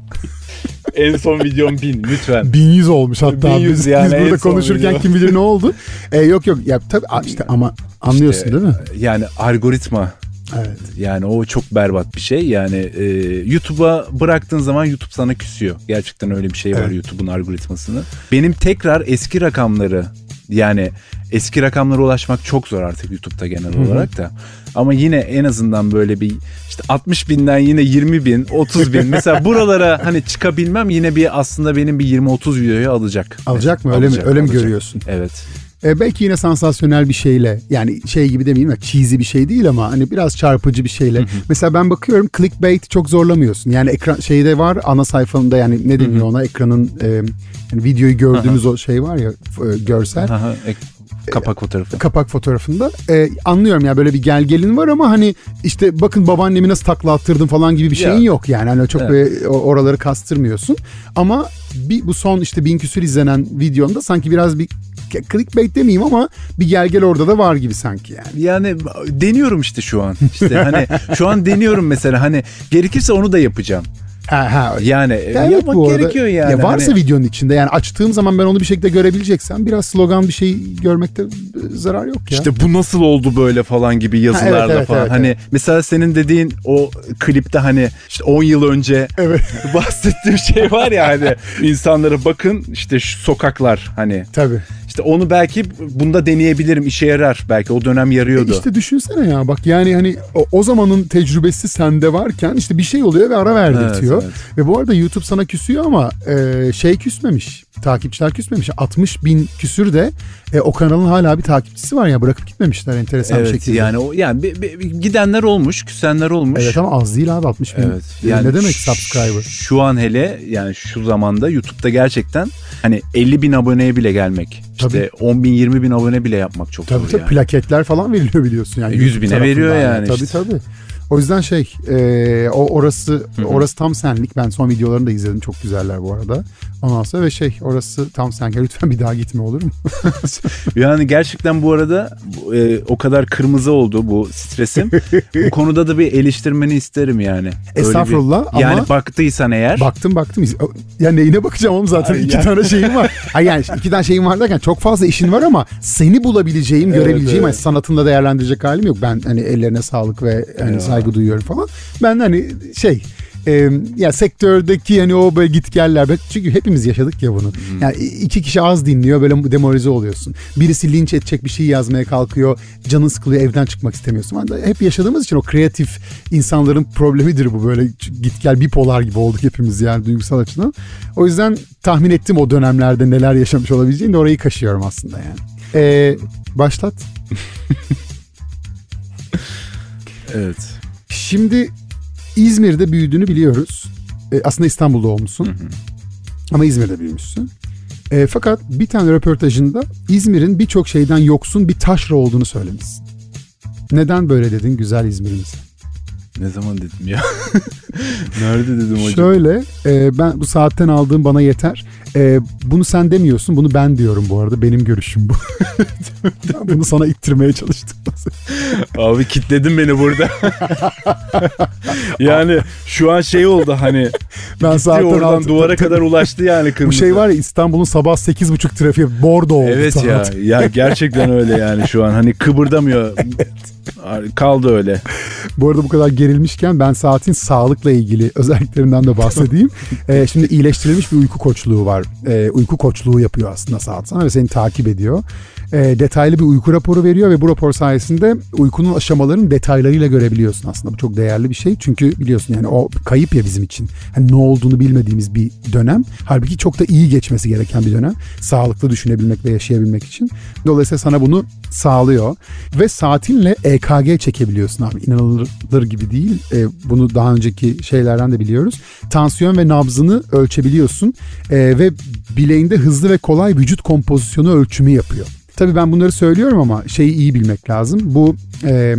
en son videom bin lütfen. 1100 olmuş hatta. 1100 biz, yani biz burada konuşurken video. kim bilir ne oldu. Ee, yok yok ya tabii işte ama anlıyorsun İşte, değil mi? Yani algoritma Evet. yani o çok berbat bir şey. Yani e, YouTube'a bıraktığın zaman YouTube sana küsüyor. Gerçekten öyle bir şey var Evet. YouTube'un algoritmasını. Benim tekrar eski rakamları yani eski rakamlara ulaşmak çok zor artık YouTube'da genel olarak da. Ama yine en azından böyle bir işte 60 binden yine 20 bin 30 bin mesela buralara hani çıkabilmem yine bir aslında benim bir 20-30 videoyu alacak. Alacak mı? Öyle mi? Alacak, Öyle mi alacak. görüyorsun? Evet. E, belki yine sansasyonel bir şeyle yani şey gibi demeyeyim ya cheesy bir şey değil ama hani biraz çarpıcı bir şeyle. Mesela ben bakıyorum clickbait çok zorlamıyorsun. Yani ekran şeyde var ana sayfanda yani ne deniyor ona ekranın e, yani videoyu gördüğümüz o şey var ya e, görsel. Kapak fotoğrafı. Kapak fotoğrafında e, anlıyorum ya böyle bir gel gelin var ama hani işte bakın babaannemi nasıl takla attırdım falan gibi bir şeyin Ya. yok yani hani çok Evet. böyle oraları kastırmıyorsun ama bir bu son işte bin küsür izlenen videonda sanki biraz bir clickbait demeyeyim ama bir gel gel orada da var gibi sanki yani. Yani deniyorum işte şu an. İşte hani şu an deniyorum mesela hani gerekirse onu da yapacağım. Ha, ha. Yani Ya evet yapmak bu arada. gerekiyor yani. Ya varsa Hani- videonun içinde yani açtığım zaman ben onu bir şekilde görebileceksem biraz slogan bir şey görmekte zarar yok ya. İşte bu nasıl oldu böyle falan gibi yazılarla Ha, evet, evet, falan. evet, hani evet. mesela senin dediğin o klipte hani işte 10 yıl önce Evet. bahsettiğim şey var ya hani insanlara bakın işte şu sokaklar hani Tabii. İşte onu belki bunda deneyebilirim işe yarar belki o dönem yarıyordu. E işte düşünsene ya bak yani hani o, o zamanın tecrübesi sende varken işte bir şey oluyor ve ara verdirtiyor. Evet, Ve bu arada YouTube sana küsüyor ama e, şey küsmemiş. Takipçiler küsmemiş. 60 bin küsür de e, o kanalın hala bir takipçisi var ya bırakıp gitmemişler enteresan bir evet şekilde. yani o yani bir- bir- gidenler olmuş, küsenler olmuş. Evet ama az değil abi 60 bin. Evet. E, ne demek subscriber? Şu an hele yani şu zamanda YouTube'da gerçekten hani 50 bin aboneye bile gelmek. Tabii. işte 10 bin 20 bin abone bile yapmak çok Tabii zor tabii yani. plaketler falan veriliyor biliyorsun yani. 100 YouTube bine veriyor yani Tabii işte. tabii. O yüzden şey e, o orası orası tam senlik. Ben son videolarını da izledim. Çok güzeller bu arada. Ondan sonra ve şey orası tam senlik. Lütfen bir daha gitme olur mu? Yani gerçekten bu arada e, o kadar kırmızı oldu bu stresim. bu konuda da bir eleştirmeni isterim yani. Öyle bir- Estağfurullah ama- Yani baktıysan eğer. Baktım baktım. Ya neyine bakacağım oğlum zaten Ay iki ya. tane şeyim var. Ay yani iki tane şeyim var derken çok fazla işin var ama seni bulabileceğim, Evet, görebileceğim evet. hani sanatında değerlendirecek halim yok. Ben hani ellerine sağlık ve hani. Saygı duyuyorum falan. Ben hani şey e, ya sektördeki hani o böyle gitgeller ben- çünkü hepimiz yaşadık ya bunu. Yani iki kişi az dinliyor böyle demoralize oluyorsun. Birisi linç edecek bir şey yazmaya kalkıyor. Canın sıkılıyor evden çıkmak istemiyorsun. Yani hep yaşadığımız için o kreatif insanların problemidir bu böyle git gel bipolar gibi olduk hepimiz yani duygusal açıdan. O yüzden tahmin ettim o dönemlerde neler yaşamış olabileceğini de orayı kaşıyorum aslında yani. Ee, başlat. Evet. Şimdi İzmir'de büyüdüğünü biliyoruz. E, aslında İstanbul'da olmuşsun. Ama İzmir'de büyümüşsün. E, fakat bir tane röportajında İzmir'in birçok şeyden yoksun bir taşra olduğunu söylemişsin. Neden böyle dedin güzel İzmir'imiz? Ne zaman dedim ya? Nerede dedim hocam? Şöyle e, ben bu saatten aldığım bana yeter. E, bunu sen demiyorsun bunu ben diyorum bu arada benim görüşüm bu. Bunu sana ittirmeye çalıştım. Abi kitledin beni burada. yani şu an şey oldu hani. Ben saatten oradan aldım. duvara kadar ulaştı yani kırmızı. Bu şey var ya İstanbul'un sabah 8.30 trafiği bordo oldu Evet saat. ya. Ya gerçekten öyle yani şu an. Hani kıpırdamıyor. Kaldı öyle. Bu arada bu kadar gerilmişken ben saatin sağlıkla ilgili özelliklerinden de bahsedeyim. ee, şimdi iyileştirilmiş bir uyku koçluğu var. Ee, uyku koçluğu yapıyor aslında saat sana ve seni takip ediyor. Ee, detaylı bir uyku raporu veriyor ve bu rapor sayesinde uykunun aşamalarını detaylarıyla görebiliyorsun aslında. Bu çok değerli bir şey çünkü biliyorsun yani o kayıp ya bizim için. Hani ne olduğunu bilmediğimiz bir dönem. Halbuki çok da iyi geçmesi gereken bir dönem. Sağlıklı düşünebilmek ve yaşayabilmek için. Dolayısıyla sana bunu sağlıyor. Ve saatinle EKG çekebiliyorsun abi. İnanılır gibi değil. E, bunu daha önceki şeylerden de biliyoruz. Tansiyon ve nabzını ölçebiliyorsun. E, ve bileğinde hızlı ve kolay vücut kompozisyonu ölçümü yapıyor. Tabii ben bunları söylüyorum ama şeyi iyi bilmek lazım. Bu e,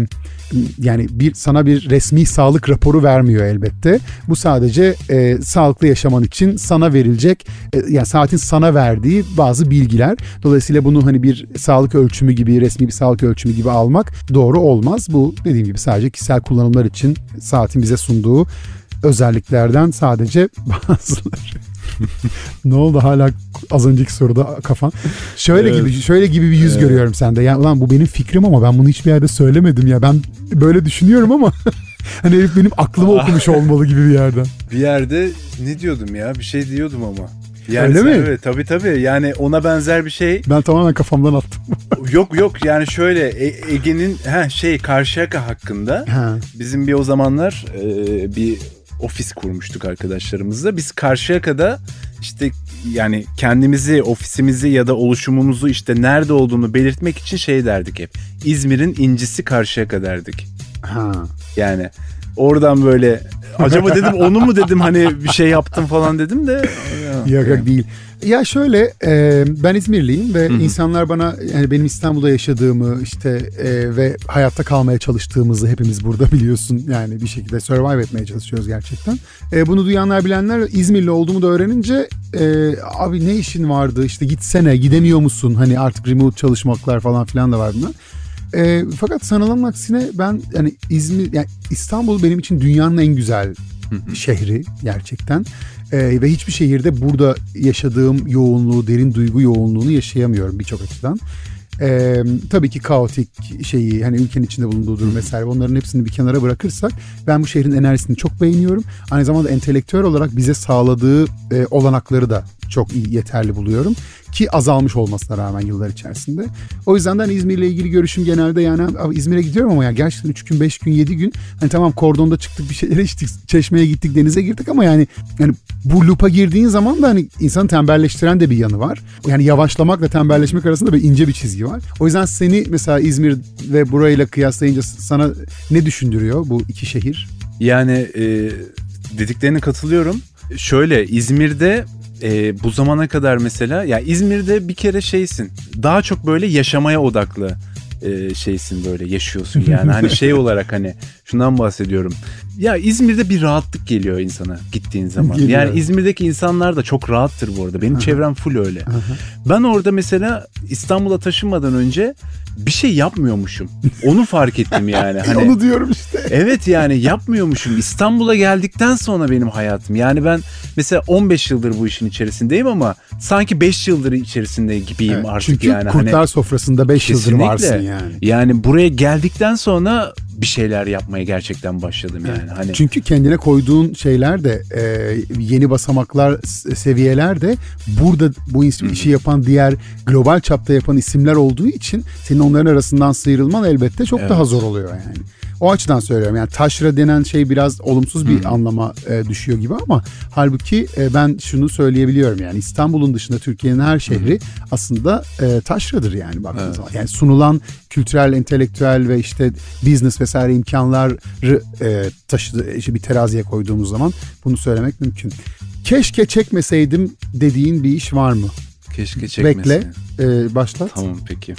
yani bir sana bir resmi sağlık raporu vermiyor elbette. Bu sadece e, sağlıklı yaşaman için sana verilecek e, yani saatin sana verdiği bazı bilgiler. Dolayısıyla bunu hani bir sağlık ölçümü gibi resmi bir sağlık ölçümü gibi almak doğru olmaz. Bu dediğim gibi sadece kişisel kullanımlar için saatin bize sunduğu özelliklerden sadece bazıları. ne oldu hala az önceki soruda kafan? Şöyle evet. gibi şöyle gibi bir yüz evet. görüyorum sende. Yani ulan bu benim fikrim ama ben bunu hiçbir yerde söylemedim ya. Ben böyle düşünüyorum ama hani herif benim aklımı okumuş olmalı gibi bir yerden. Bir yerde ne diyordum ya? Bir şey diyordum ama. Yani Öyle mi? Evet tabii tabii yani ona benzer bir şey. Ben tamamen kafamdan attım. yok yok yani şöyle e- Ege'nin ha şey Karşıyaka hakkında ha. bizim bir o zamanlar e, bir ofis kurmuştuk arkadaşlarımızla. Biz Karşıyaka'da işte yani kendimizi, ofisimizi ya da oluşumumuzu işte nerede olduğunu belirtmek için şey derdik hep. İzmir'in incisi Karşıyaka derdik. Ha. Yani oradan böyle acaba dedim onu mu dedim hani bir şey yaptım falan dedim de. Yok yok değil. Ya şöyle e, ben İzmirliyim ve Hı-hı. insanlar bana yani benim İstanbul'da yaşadığımı işte e, ve hayatta kalmaya çalıştığımızı hepimiz burada biliyorsun. Yani bir şekilde survive etmeye çalışıyoruz gerçekten. E, bunu duyanlar bilenler İzmirli olduğumu da öğrenince e, abi ne işin vardı işte gitsene gidemiyor musun hani artık remote çalışmaklar falan filan da var bunlar. E, fakat sanılanın aksine ben yani İzmir yani İstanbul benim için dünyanın en güzel şehri gerçekten. Ee, ve hiçbir şehirde burada yaşadığım yoğunluğu, derin duygu yoğunluğunu yaşayamıyorum birçok açıdan. Ee, tabii ki kaotik şeyi hani ülkenin içinde bulunduğu durum vesaire onların hepsini bir kenara bırakırsak ben bu şehrin enerjisini çok beğeniyorum. Aynı zamanda entelektüel olarak bize sağladığı e, olanakları da çok iyi yeterli buluyorum ki azalmış olmasına rağmen yıllar içerisinde. O yüzden de hani İzmir'le ilgili görüşüm genelde yani İzmir'e gidiyorum ama ya gerçekten 3 gün 5 gün 7 gün hani tamam kordonda çıktık bir şeyler içtik çeşmeye gittik denize girdik ama yani yani bu lupa girdiğin zaman da hani insanı tembelleştiren de bir yanı var. Yani yavaşlamakla tembelleşmek arasında bir ince bir çizgi var. O yüzden seni mesela İzmir ve burayla kıyaslayınca sana ne düşündürüyor bu iki şehir? Yani e, dediklerine katılıyorum. Şöyle İzmir'de e, bu zamana kadar mesela ya İzmir'de bir kere şeysin daha çok böyle yaşamaya odaklı e, şeysin böyle yaşıyorsun yani. Hani şey olarak hani şundan bahsediyorum ya İzmir'de bir rahatlık geliyor insana gittiğin zaman. Geliyor. Yani İzmir'deki insanlar da çok rahattır bu arada. Benim Aha. çevrem full öyle. Aha. Ben orada mesela İstanbul'a taşınmadan önce bir şey yapmıyormuşum. Onu fark ettim yani. Hani, Onu diyorum işte. Evet yani yapmıyormuşum. İstanbul'a geldikten sonra benim hayatım. Yani ben mesela 15 yıldır bu işin içerisindeyim ama sanki 5 yıldır içerisinde gibiyim evet, artık çünkü yani. Çünkü kurtlar hani, sofrasında 5 yıldır varsın yani. Yani buraya geldikten sonra bir şeyler yapmaya gerçekten başladım yani. Hani Çünkü kendine koyduğun şeyler de e, yeni basamaklar, seviyeler de burada bu işi yapan diğer global çapta yapan isimler olduğu için senin onların arasından sıyrılman elbette çok evet. daha zor oluyor yani. O açıdan söylüyorum. Yani taşra denen şey biraz olumsuz bir hmm. anlama e, düşüyor gibi ama halbuki e, ben şunu söyleyebiliyorum yani İstanbul'un dışında Türkiye'nin her şehri hmm. aslında e, taşradır yani baktığınız evet. zaman. Yani sunulan kültürel, entelektüel ve işte business vesaire imkanları e, taşıdı işte bir teraziye koyduğumuz zaman bunu söylemek mümkün. Keşke çekmeseydim dediğin bir iş var mı? Keşke çekmeseydim. Bekle, e, başlat. Tamam peki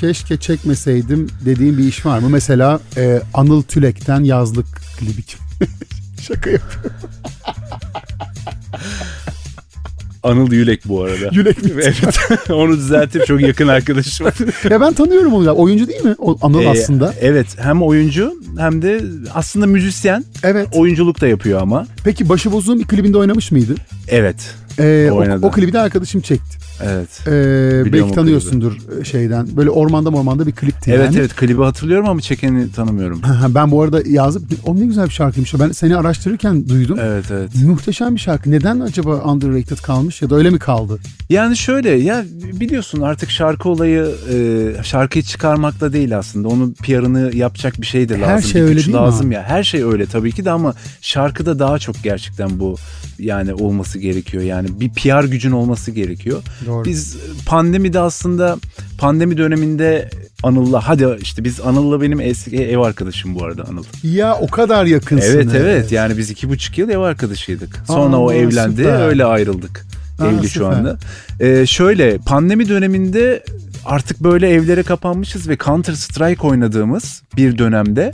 keşke çekmeseydim dediğim bir iş var mı? Mesela e, Anıl Tülek'ten yazlık klibi. Şaka yapıyorum. Anıl Yülek bu arada. Yülek mi? Evet. onu düzeltip çok yakın arkadaşım. ya ben tanıyorum onu. Oyuncu değil mi? O Anıl ee, aslında. Evet. Hem oyuncu hem de aslında müzisyen. Evet. Oyunculuk da yapıyor ama. Peki Başıbozuk'un bir klibinde oynamış mıydı? Evet. Ee, o, o klibi de arkadaşım çekti. Evet. Ee, belki tanıyorsundur e, şeyden. Böyle ormanda ormanda bir klipti Evet yani. evet klibi hatırlıyorum ama çekeni tanımıyorum. ben bu arada yazıp o ne güzel bir şarkıymış. Ben seni araştırırken duydum. Evet evet. Muhteşem bir şarkı. Neden acaba underrated kalmış ya da öyle mi kaldı? Yani şöyle ya biliyorsun artık şarkı olayı e, şarkıyı çıkarmakla değil aslında. Onun PR'ını yapacak bir şey de lazım. Her şey bir öyle değil mi lazım abi? ya. Her şey öyle tabii ki de ama şarkıda daha çok gerçekten bu yani olması gerekiyor. Yani bir PR gücün olması gerekiyor. Doğru. Biz pandemide aslında pandemi döneminde Anıl'la hadi işte biz Anıl'la benim eski ev arkadaşım bu arada Anıl. Ya o kadar yakınsın. Evet evet yani biz iki buçuk yıl ev arkadaşıydık. Sonra Aa, o evlendi süper. öyle ayrıldık. Aa, Evli şu süper. anda. Ee, şöyle pandemi döneminde artık böyle evlere kapanmışız ve Counter Strike oynadığımız bir dönemde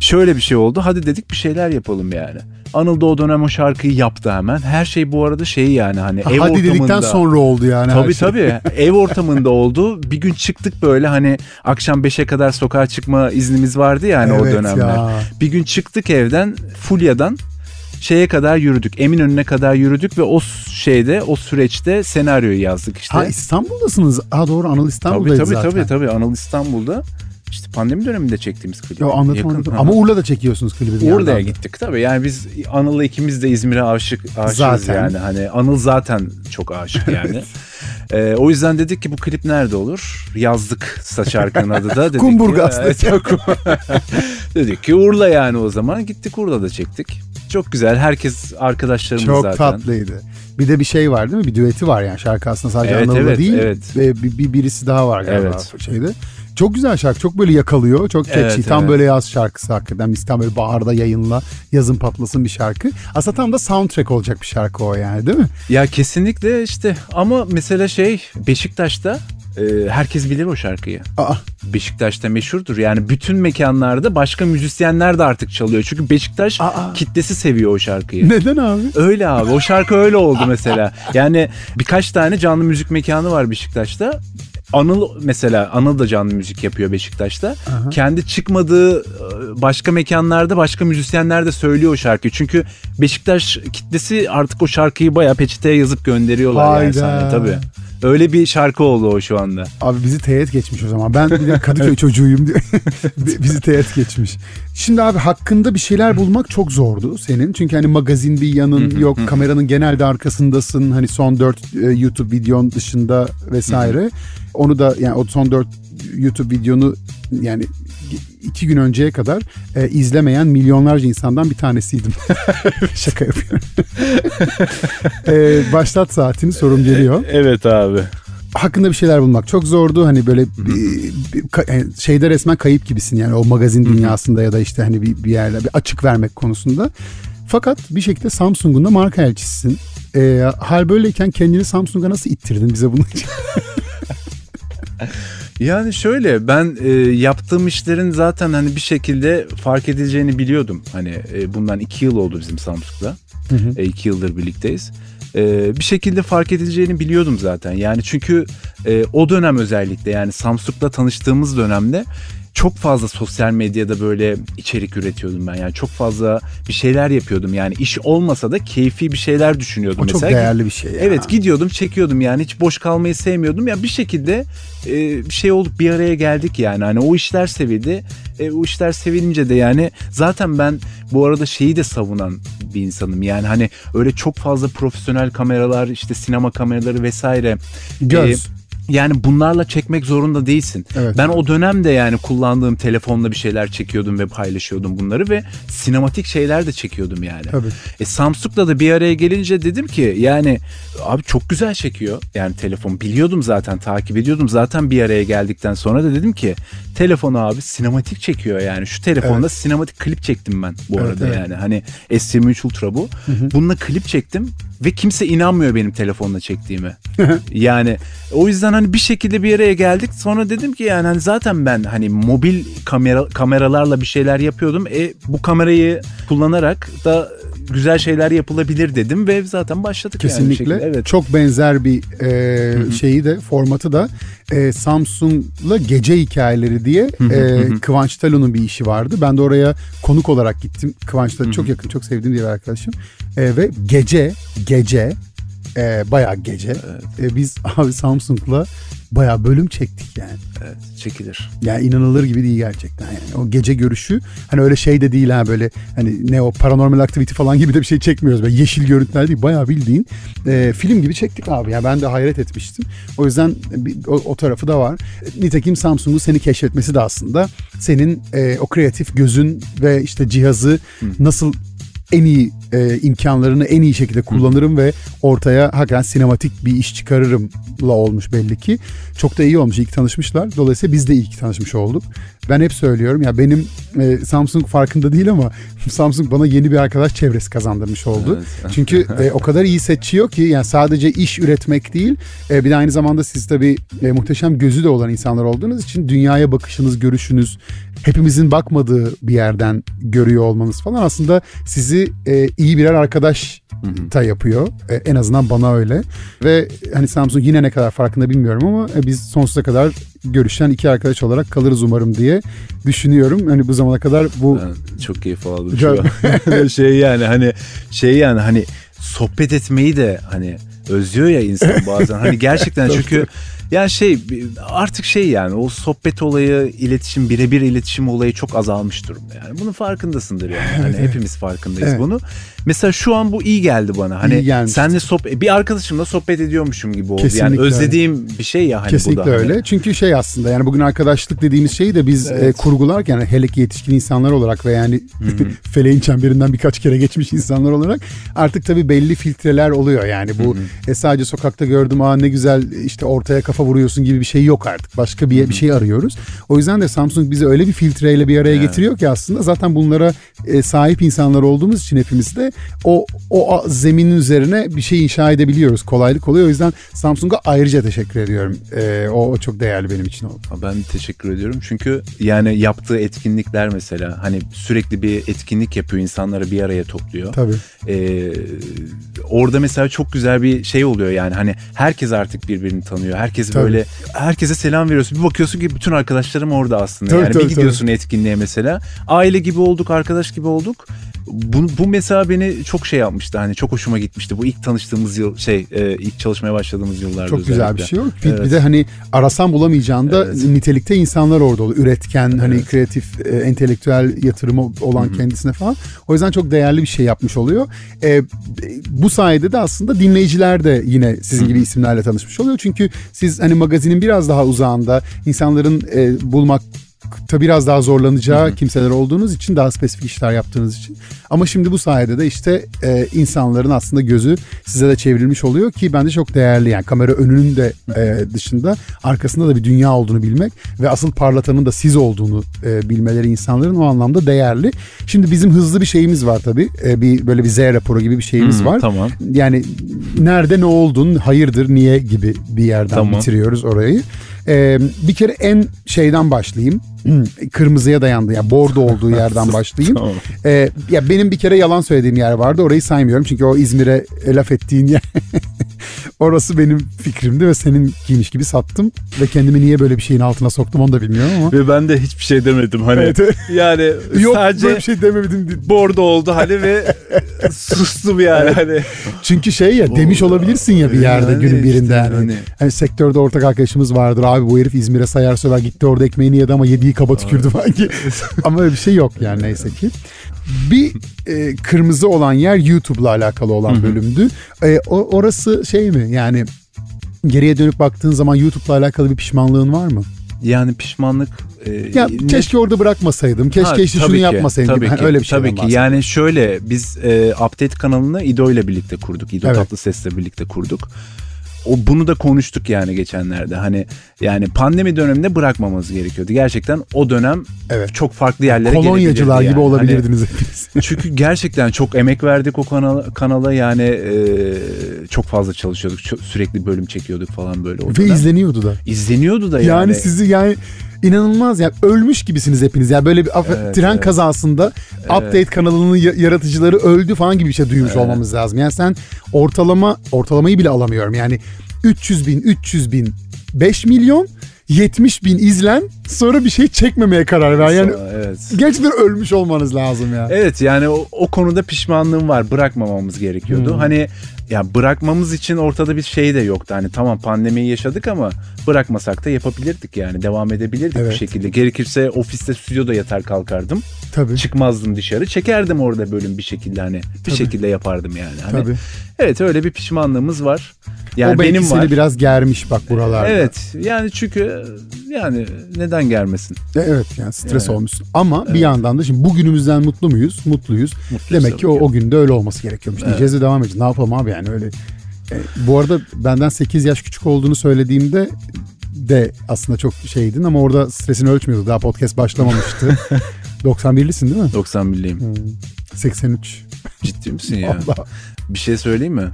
şöyle bir şey oldu. Hadi dedik bir şeyler yapalım yani. Anıl da o dönem o şarkıyı yaptı hemen. Her şey bu arada şey yani hani Ha, ev Hadi dedikten ortamında. sonra oldu yani. Tabii şey. tabii. Ev ortamında oldu. Bir gün çıktık böyle hani akşam 5'e kadar sokağa çıkma iznimiz vardı yani o Evet dönemler. ya. Bir gün çıktık evden Fulya'dan şeye kadar yürüdük. Eminönü'ne kadar yürüdük ve o şeyde o süreçte senaryoyu yazdık işte. Ha İstanbul'dasınız. Ha doğru Anıl tabii İstanbul'daydı tabii zaten. tabii tabii Anıl İstanbul'da. İşte pandemi döneminde çektiğimiz klip. Ya anladım Yakın. anladım. Aha. Ama Urla'da çekiyorsunuz klibi. Urla'ya gittik tabii. Yani biz Anıl'la ikimiz de İzmir'e aşık aşığız Zaten. yani. Hani Anıl zaten çok aşık yani. Ee, o yüzden dedik ki bu klip nerede olur? Yazdık şarkının adı da. Dedik Kumburgaz'da. Ki, dedik ki Urla yani o zaman. Gittik Urla'da çektik. Çok güzel. Herkes arkadaşlarımız Çok zaten. tatlıydı. Bir de bir şey var değil mi? Bir düeti var yani şarkı aslında sadece Evet, Anıl'la evet, değil. evet. Ve bir, bir birisi daha var galiba Evet. şeyde. Çok güzel şarkı. Çok böyle yakalıyor. Çok catchy. Evet, tam evet. böyle yaz şarkısı hakikaten. Biz tam böyle baharda yayınla yazın patlasın bir şarkı. Aslında tam da soundtrack olacak bir şarkı o yani değil mi? Ya kesinlikle işte ama mesela şey Beşiktaş'ta e, herkes bilir o şarkıyı. Aa, Beşiktaş'ta meşhurdur. Yani bütün mekanlarda başka müzisyenler de artık çalıyor. Çünkü Beşiktaş Aa. kitlesi seviyor o şarkıyı. neden abi? Öyle abi. O şarkı öyle oldu mesela. Yani birkaç tane canlı müzik mekanı var Beşiktaş'ta. Anıl mesela Anıl da canlı müzik yapıyor Beşiktaş'ta. Aha. Kendi çıkmadığı e, başka mekanlarda başka müzisyenler de söylüyor o şarkıyı. Çünkü Beşiktaş kitlesi artık o şarkıyı bayağı peçeteye yazıp gönderiyorlar yani Hayda. sahneye tabii. Öyle bir şarkı oldu o şu anda. Abi bizi teğet geçmiş o zaman. Ben bir de Kadıköy çocuğuyum diyor. bizi teğet geçmiş. Şimdi abi hakkında bir şeyler bulmak çok zordu senin. Çünkü hani magazin bir yanın yok. Kameranın genelde arkasındasın. Hani son dört e, YouTube videon dışında vesaire. Onu da yani o son dört YouTube videonu yani iki gün önceye kadar e, izlemeyen milyonlarca insandan bir tanesiydim. Şaka yapıyorum. e, başlat saatini sorum geliyor Evet abi. hakkında bir şeyler bulmak çok zordu. Hani böyle bir- bir- yani şeyde resmen kayıp gibisin yani o magazin dünyasında ya da işte hani bir, bir yerde bir açık vermek konusunda. Fakat bir şekilde Samsung'un da marka elçisisin. Ee, hal böyleyken kendini Samsung'a nasıl ittirdin bize bunu? Yani şöyle ben e, yaptığım işlerin zaten hani bir şekilde fark edileceğini biliyordum. Hani e, bundan iki yıl oldu bizim Samsung'la. E, iki yıldır birlikteyiz. E, bir şekilde fark edileceğini biliyordum zaten. Yani çünkü e, o dönem özellikle yani Samsung'la tanıştığımız dönemde çok fazla sosyal medyada böyle içerik üretiyordum ben. Yani çok fazla bir şeyler yapıyordum. Yani iş olmasa da keyfi bir şeyler düşünüyordum. o çok Mesela değerli bir şey ya. Evet gidiyordum çekiyordum yani hiç boş kalmayı sevmiyordum. Ya bir şekilde e, bir şey olduk bir araya geldik yani. Hani o işler sevildi. E, o işler sevilince de yani zaten ben bu arada şeyi de savunan bir insanım. Yani hani öyle çok fazla profesyonel kameralar işte sinema kameraları vesaire. Göz. E, yani bunlarla çekmek zorunda değilsin. Evet. Ben o dönemde yani kullandığım telefonla bir şeyler çekiyordum ve paylaşıyordum bunları ve sinematik şeyler de çekiyordum yani. Tabii. E Samsung'la da bir araya gelince dedim ki yani abi çok güzel çekiyor. Yani telefon biliyordum zaten takip ediyordum. Zaten bir araya geldikten sonra da dedim ki telefon abi sinematik çekiyor yani. Şu telefonda Evet. sinematik klip çektim ben bu Evet, arada evet. yani. Hani S23 Ultra bu. Bununla klip çektim ve kimse inanmıyor benim telefonla çektiğime. yani o yüzden hani bir şekilde bir araya geldik. Sonra dedim ki yani hani zaten ben hani mobil kamera kameralarla bir şeyler yapıyordum. E bu kamerayı kullanarak da güzel şeyler yapılabilir dedim ve zaten başladık yani Kesinlikle. şekilde. Evet. Çok benzer bir e, şeyi de formatı da e, Samsung'la gece hikayeleri diye e, Kıvanç Talon'un bir işi vardı. Ben de oraya konuk olarak gittim. Kıvanç'la çok yakın, çok sevdiğim bir arkadaşım. E, ve gece, gece e, bayağı gece. E, biz abi Samsung'la bayağı bölüm çektik yani. Evet çekilir. Yani inanılır gibi değil gerçekten yani. O gece görüşü hani öyle şey de değil ha böyle hani ne o paranormal activity falan gibi de bir şey çekmiyoruz. Böyle yeşil görüntüler değil bayağı bildiğin e, film gibi çektik abi. Yani ben de hayret etmiştim. O yüzden o, o tarafı da var. Nitekim Samsung'un seni keşfetmesi de aslında senin e, o kreatif gözün ve işte cihazı nasıl en iyi e, imkanlarını en iyi şekilde kullanırım ve ortaya hakikaten sinematik bir iş çıkarırımla olmuş belli ki. Çok da iyi olmuş. İyi ki tanışmışlar. Dolayısıyla biz de iyi ki tanışmış olduk. Ben hep söylüyorum ya benim e, Samsung farkında değil ama Samsung bana yeni bir arkadaş çevresi kazandırmış oldu. Evet. Çünkü e, o kadar iyi seçiyor ki yani sadece iş üretmek değil e, bir de aynı zamanda siz tabii e, muhteşem gözü de olan insanlar olduğunuz için dünyaya bakışınız, görüşünüz hepimizin bakmadığı bir yerden görüyor olmanız falan aslında sizi e, iyi birer arkadaş da yapıyor. E, en azından bana öyle. Ve hani Samsung yine ne kadar farkında bilmiyorum ama e, biz sonsuza kadar görüşen iki arkadaş olarak kalırız umarım diye düşünüyorum. Hani bu zamana kadar bu Ben çok keyif aldım şu an. şey yani hani şey yani hani sohbet etmeyi de hani özlüyor ya insan bazen. Hani gerçekten çünkü yani şey artık şey yani o sohbet olayı, iletişim, birebir iletişim olayı çok azalmış durumda yani. Bunun farkındasındır yani. Hani hepimiz farkındayız Evet. bunu. Mesela şu an bu iyi geldi bana. Hani senle sohbet bir arkadaşımla sohbet ediyormuşum gibi oldu. Kesinlikle yani öyle. özlediğim bir şey ya hani Kesinlikle bu da. öyle. Çünkü şey aslında yani bugün arkadaşlık dediğimiz şeyi de biz Evet. e, kurgularken yani hele ki yetişkin insanlar olarak ve yani feleğin çemberinden birkaç kere geçmiş insanlar olarak artık tabii belli filtreler oluyor. Yani bu e, sadece sokakta gördüm aa ne güzel işte ortaya kafa vuruyorsun gibi bir şey yok artık. Başka bir, bir şey arıyoruz. O yüzden de Samsung bizi öyle bir filtreyle bir araya getiriyor ki aslında zaten bunlara e, sahip insanlar olduğumuz için hepimiz de o o zeminin üzerine bir şey inşa edebiliyoruz. Kolaylık oluyor. O yüzden Samsung'a ayrıca teşekkür ediyorum. E, o, o çok değerli benim için oldu. Ben teşekkür ediyorum çünkü yani yaptığı etkinlikler mesela hani sürekli bir etkinlik yapıyor insanları bir araya topluyor. Tabii. Ee, orada mesela çok güzel bir şey oluyor yani hani herkes artık birbirini tanıyor. Herkes Tabii. böyle herkese selam veriyorsun. Bir bakıyorsun ki bütün arkadaşlarım orada aslında. Tabii, yani tabii, bir gidiyorsun etkinliğe mesela. Aile gibi olduk, arkadaş gibi olduk. Bu, bu mesela beni çok şey yapmıştı hani çok hoşuma gitmişti bu ilk tanıştığımız yıl şey e, ilk çalışmaya başladığımız yıllarda Çok güzel bir özellikle. şey yok. Bir, Evet. bir de hani arasan bulamayacağın da Evet. nitelikte insanlar orada oluyor. Üretken, hani Evet. kreatif, e, entelektüel yatırımı olan kendisine falan. O yüzden çok değerli bir şey yapmış oluyor. E, bu sayede de aslında dinleyiciler de yine sizin gibi isimlerle tanışmış oluyor. Çünkü siz hani magazinin biraz daha uzağında insanların e, bulmak ta biraz daha zorlanacağı kimseler olduğunuz için daha spesifik işler yaptığınız için. Ama şimdi bu sayede de işte e, insanların aslında gözü size de çevrilmiş oluyor ki bence çok değerli yani kamera önünün de e, dışında arkasında da bir dünya olduğunu bilmek ve asıl parlatanın da siz olduğunu e, bilmeleri insanların o anlamda değerli. Şimdi bizim hızlı bir şeyimiz var tabii. E, bir böyle bir Z raporu gibi bir şeyimiz Hı, var. tamam. Yani nerede ne oldun, hayırdır, niye gibi bir yerden Tamam. bitiriyoruz orayı. Ee, bir kere en şeyden başlayayım. Kırmızıya dayandı yani bordo olduğu yerden başlayayım. Tamam. Ee, ya benim bir kere yalan söylediğim yer vardı. Orayı saymıyorum çünkü o İzmir'e laf ettiğin yer. Orası benim fikrimdi ve seninkiymiş gibi sattım ve kendimi niye böyle bir şeyin altına soktum onu da bilmiyorum ama. Ve ben de hiçbir şey demedim hani. Evet. Yani Yok sadece böyle bir şey demedim. diye. bordo oldu hani ve sustum yani hani. Çünkü şey ya demiş olabilirsin ya bir yerde Yani günün birinde işte yani. hani. Hani sektörde ortak arkadaşımız vardır abi bu herif İzmir'e sayar söver gitti orada ekmeğini yedi ama yediği kaba tükürdü falan ki. ama öyle bir şey yok yani neyse ki. Bir e, kırmızı olan yer YouTube'la alakalı olan bölümdü. E, o, orası şey mi yani geriye dönüp baktığın zaman YouTube'la alakalı bir pişmanlığın var mı? Yani pişmanlık e, Ya ne- keşke orada bırakmasaydım. Keşke Ha, işte şunu ki, yapmasaydım. Tabii Hani ki, öyle bir şeyden Tabii ki. Yani şöyle biz e, Update kanalını İdo ile birlikte kurduk. İdo Evet. Tatlıses'le birlikte kurduk. O bunu da konuştuk yani geçenlerde. Hani yani pandemi döneminde bırakmamamız gerekiyordu. Gerçekten o dönem Evet. çok farklı yerlere Kolonyacılar gibi yani. Hani olabilirdiniz hepiniz. çünkü gerçekten çok emek verdik o kanala, kanala yani e, çok fazla çalışıyorduk. Çok- sürekli bölüm çekiyorduk falan böyle. o Ve dönem. izleniyordu da. İzleniyordu da Yani, yani. sizi yani inanılmaz yani ölmüş gibisiniz hepiniz. Yani böyle bir Evet, tren evet. kazasında Update kanalının ya- yaratıcıları öldü falan gibi bir şey duymuş olmamız lazım. Yani sen ortalama ortalamayı bile alamıyorum. Yani 300 bin, 300 bin, 5 milyon, 70 bin izlen sonra bir şey çekmemeye karar ver. Yani evet. gerçekten ölmüş olmanız lazım ya. Evet yani o, o konuda pişmanlığım var. Bırakmamamız gerekiyordu. Hmm. Hani ya bırakmamız için ortada bir şey de yoktu. Hani tamam pandemiyi yaşadık ama bırakmasak da yapabilirdik yani. Devam edebilirdik Evet. bir şekilde. Gerekirse ofiste stüdyoda yatar kalkardım. Tabii. Çıkmazdım dışarı. Çekerdim orada bölüm bir şekilde hani. Bir Tabii. şekilde yapardım yani. Hani, Tabii. Evet öyle bir pişmanlığımız var. Yani o benim seni var. biraz germiş bak buralarda. Evet yani çünkü yani neden gelmesin? E, Evet yani stres Yani. olmuşsun. Ama bir yandan da şimdi bugünümüzden mutlu muyuz? Mutluyuz. Mutluyuz Demek ki tabii o, o günde öyle olması gerekiyormuş. Diyeceğiz de devam edeceğiz. Ne yapalım abi yani öyle. E, bu arada benden 8 yaş küçük olduğunu söylediğimde de aslında çok şeydin ama orada stresini ölçmüyordu. Daha podcast başlamamıştı. 91'lisin değil mi? 91'liyim. 83. Ciddi misin ya? Bir şey söyleyeyim mi?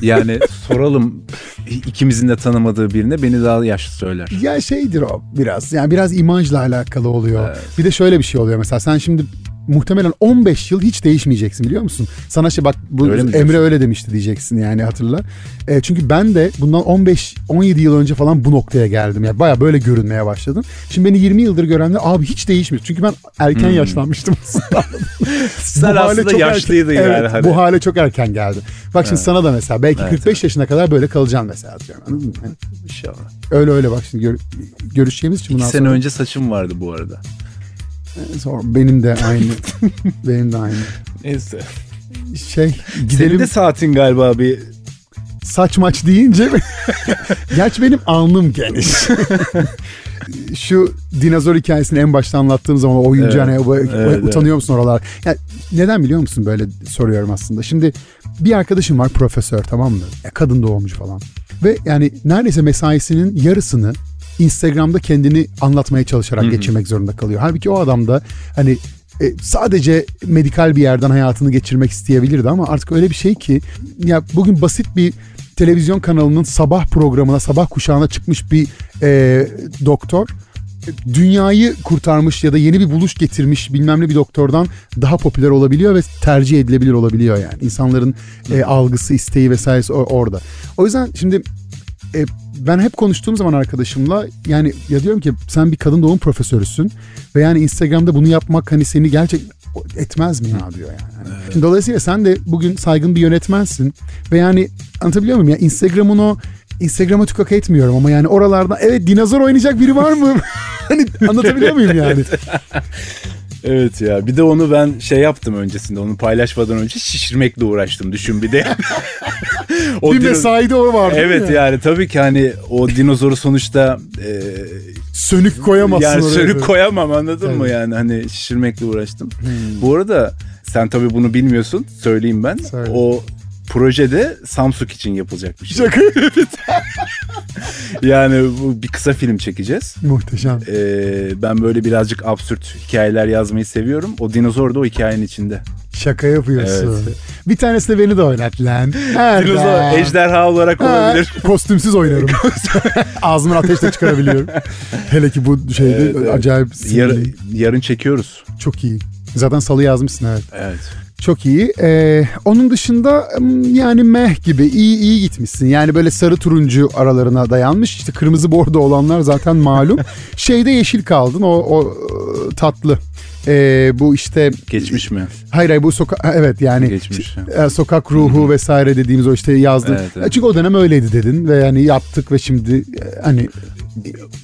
Yani soralım ikimizin de tanımadığı birine beni daha yaşlı söyler. Ya şeydir o biraz. Yani biraz imajla alakalı oluyor. Evet. Bir de şöyle bir şey oluyor mesela sen şimdi muhtemelen 15 yıl hiç değişmeyeceksin biliyor musun? Sana şey bak bu Öyle Emre diyorsun? öyle demişti diyeceksin yani hatırla. E, çünkü ben de bundan 15 17 yıl önce falan bu noktaya geldim. Yani baya böyle görünmeye başladım. Şimdi beni 20 yıldır görenler abi hiç değişmiyor. Çünkü ben erken yaşlanmıştım aslında. Hmm. Sen Bu aslında çok yaşlıydın erken- yani. Evet, hani. bu hale çok erken geldi. Bak şimdi sana da mesela belki Evet, 45 yaşına kadar böyle kalacaksın mesela. Anladın mı? Yani İnşallah. öyle öyle bak şimdi gör- görüşeceğimiz için İki sene sonra. önce saçım vardı bu arada. Benim de aynı. benim de aynı. Neyse. Şey Senin gidelim de saatin galiba bir saç maç deyince Gerçi benim alnım geniş. Şu dinozor hikayesini en başta anlattığım zaman o oyuncu Evet. hani Evet, utanıyor musun oralar? Yani neden biliyor musun böyle soruyorum aslında. Şimdi bir arkadaşım var profesör tamam mı? Ya kadın doğumcu falan. Ve yani neredeyse mesaisinin yarısını Instagram'da kendini anlatmaya çalışarak geçirmek zorunda kalıyor. Halbuki o adam da hani e, sadece medikal bir yerden hayatını geçirmek isteyebilirdi ama artık öyle bir şey ki ya bugün basit bir televizyon kanalının sabah programına, sabah kuşağına çıkmış bir e, doktor dünyayı kurtarmış ya da yeni bir buluş getirmiş bilmem ne bir doktordan daha popüler olabiliyor ve tercih edilebilir olabiliyor yani. İnsanların e, algısı, isteği vesairesi orada. O yüzden şimdi e, ben hep konuştuğum zaman arkadaşımla yani ya diyorum ki sen bir kadın doğum profesörüsün ve yani Instagram'da bunu yapmak hani seni gerçek etmez mi ya diyor yani. Hani Şimdi dolayısıyla sen de bugün saygın bir yönetmensin ve yani anlatabiliyor muyum ya Instagram'ın o Instagram'a tükak etmiyorum ama yani oralarda evet dinozor oynayacak biri var mı? hani anlatabiliyor muyum yani? Evet ya bir de onu ben şey yaptım öncesinde onu paylaşmadan önce şişirmekle uğraştım düşün bir de. o bir dino- mesaide o vardı. Evet yani tabii ki hani o dinozoru sonuçta e, Sönük koyamazsın yani oraya. sönük koyamam anladın mı Evet. yani hani şişirmekle uğraştım. Bu arada sen tabii bunu bilmiyorsun söyleyeyim ben. Söyle. O projede Samsung için yapılacak bir şey. Şaka. Yani bu bir kısa film çekeceğiz. Muhteşem. Ee, ben böyle birazcık absürt hikayeler yazmayı seviyorum. O dinozor da o hikayenin içinde. Şaka yapıyorsun. Evet. Bir tanesi de beni de oynat lan. Dinozor ejderha olarak Ha, olabilir. Kostümsüz oynarım. Ağzımdan ateş de çıkarabiliyorum. Hele ki bu şeyde Evet, evet. acayip Yar- yarın çekiyoruz. Çok iyi. Zaten salı yazmışsın evet. Evet. Çok iyi. Ee, onun dışında yani meh gibi iyi iyi gitmişsin. Yani böyle sarı turuncu aralarına dayanmış. İşte kırmızı bordo olanlar zaten malum. Şeyde yeşil kaldın o, o e, tatlı. Ee, bu işte Geçmiş mi? hayır hayır bu sokak evet yani Geçmiş. e, sokak ruhu vesaire dediğimiz o işte yazdın. Evet, evet. Çünkü o dönem öyleydi dedin ve yani yaptık ve şimdi e, hani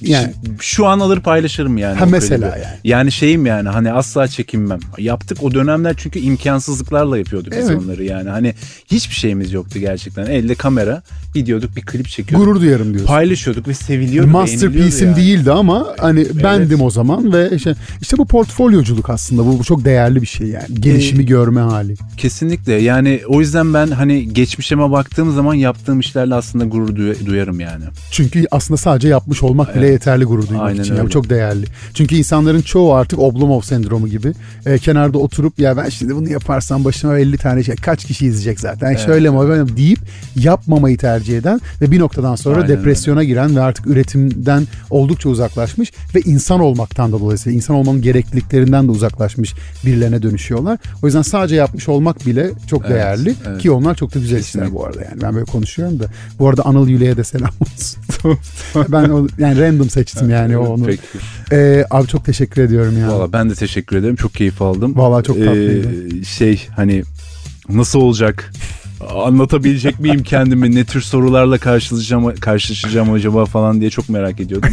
yani Şu an alır paylaşırım yani. Ha, mesela klibi. yani. Yani şeyim yani hani asla çekinmem. Yaptık o dönemler çünkü imkansızlıklarla yapıyorduk biz Evet. onları yani. Hani hiçbir şeyimiz yoktu gerçekten. Elde kamera gidiyorduk bir klip çekiyorduk. gurur duyarım diyorsun. Paylaşıyorduk ve seviliyordu. Masterpiece'im yani. değildi ama hani bendim o zaman ve işte, işte bu portfolyoculuk aslında bu, bu çok değerli bir şey yani gelişimi görme hali. Kesinlikle yani o yüzden ben hani geçmişime baktığım zaman yaptığım işlerle aslında gurur duy- duyarım yani. Çünkü aslında sadece yapmış olmak bile Evet. yeterli gurur duymak Aynen için. Yani öyle. çok değerli. Çünkü insanların çoğu artık Oblomov sendromu gibi e, kenarda oturup ya ben şimdi bunu yaparsam başıma 50 tane şey kaç kişi izleyecek zaten Evet. şöyle mi böyle mi?" deyip yapmamayı tercih eden ve bir noktadan sonra Aynen depresyona giren ve artık üretimden oldukça uzaklaşmış ve insan olmaktan da dolayısıyla insan olmanın gerekliliklerinden de uzaklaşmış birilerine dönüşüyorlar. O yüzden sadece yapmış olmak bile çok Evet, değerli evet. ki onlar çok da güzel işler Kesinlikle. bu arada yani ben böyle konuşuyorum da bu arada Anıl Yüle'ye de selam olsun. ben o, yani random seçtim yani onu. Peki. Ee, abi çok teşekkür ediyorum ya. Valla ben de teşekkür ederim. Çok keyif aldım. Vallahi çok tatlıydı. Ee, şey hani nasıl olacak anlatabilecek miyim kendimi ne tür sorularla karşılaşacağım, karşılaşacağım acaba falan diye çok merak ediyordum.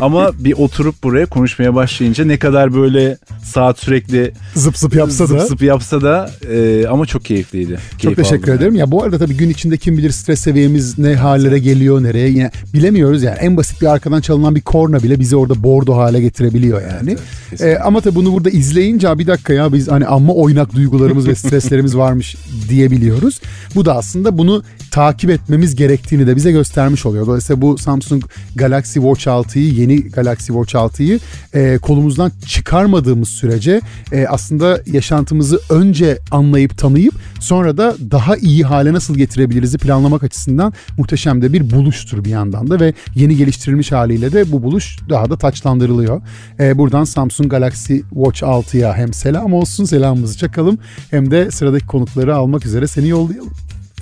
Ama bir oturup buraya konuşmaya başlayınca ne kadar böyle saat sürekli zıp zıp yapsa zıp da. zıp yapsa da e, ama çok keyifliydi. Çok Keyif teşekkür aldım ederim. Ya bu arada tabii gün içinde kim bilir stres seviyemiz ne hallere geliyor nereye yine bilemiyoruz yani. En basit bir arkadan çalınan bir korna bile bizi orada bordo hale getirebiliyor yani. Evet. Ee, ama tabii bunu burada izleyince "Aa, bir dakika ya biz hani amma oynak duygularımız ve streslerimiz varmış diyebiliyoruz. Bu da aslında bunu takip etmemiz gerektiğini de bize göstermiş oluyor. Dolayısıyla bu Samsung Galaxy Watch 6'yı yeni Galaxy Watch 6'yı e, kolumuzdan çıkarmadığımız sürece e, aslında yaşantımızı önce anlayıp tanıyıp sonra da daha iyi hale nasıl getirebiliriz planlamak açısından muhteşem de bir buluştur bir yandan da ve yeni geliştirilmiş haliyle de bu buluş daha da taçlandırılıyor. E, buradan Samsung Galaxy Watch 6'ya hem selam olsun selamımızı çakalım hem de sıradaki konukları almak üzere seni yollayalım.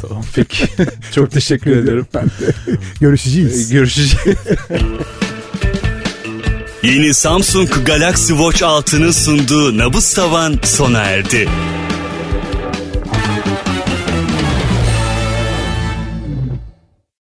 Tamam peki. çok teşekkür ederim. Ben de. Görüşeceğiz. Görüşeceğiz. Yeni Samsung Galaxy Watch 6'nın sunduğu Nabız Tavan sona erdi.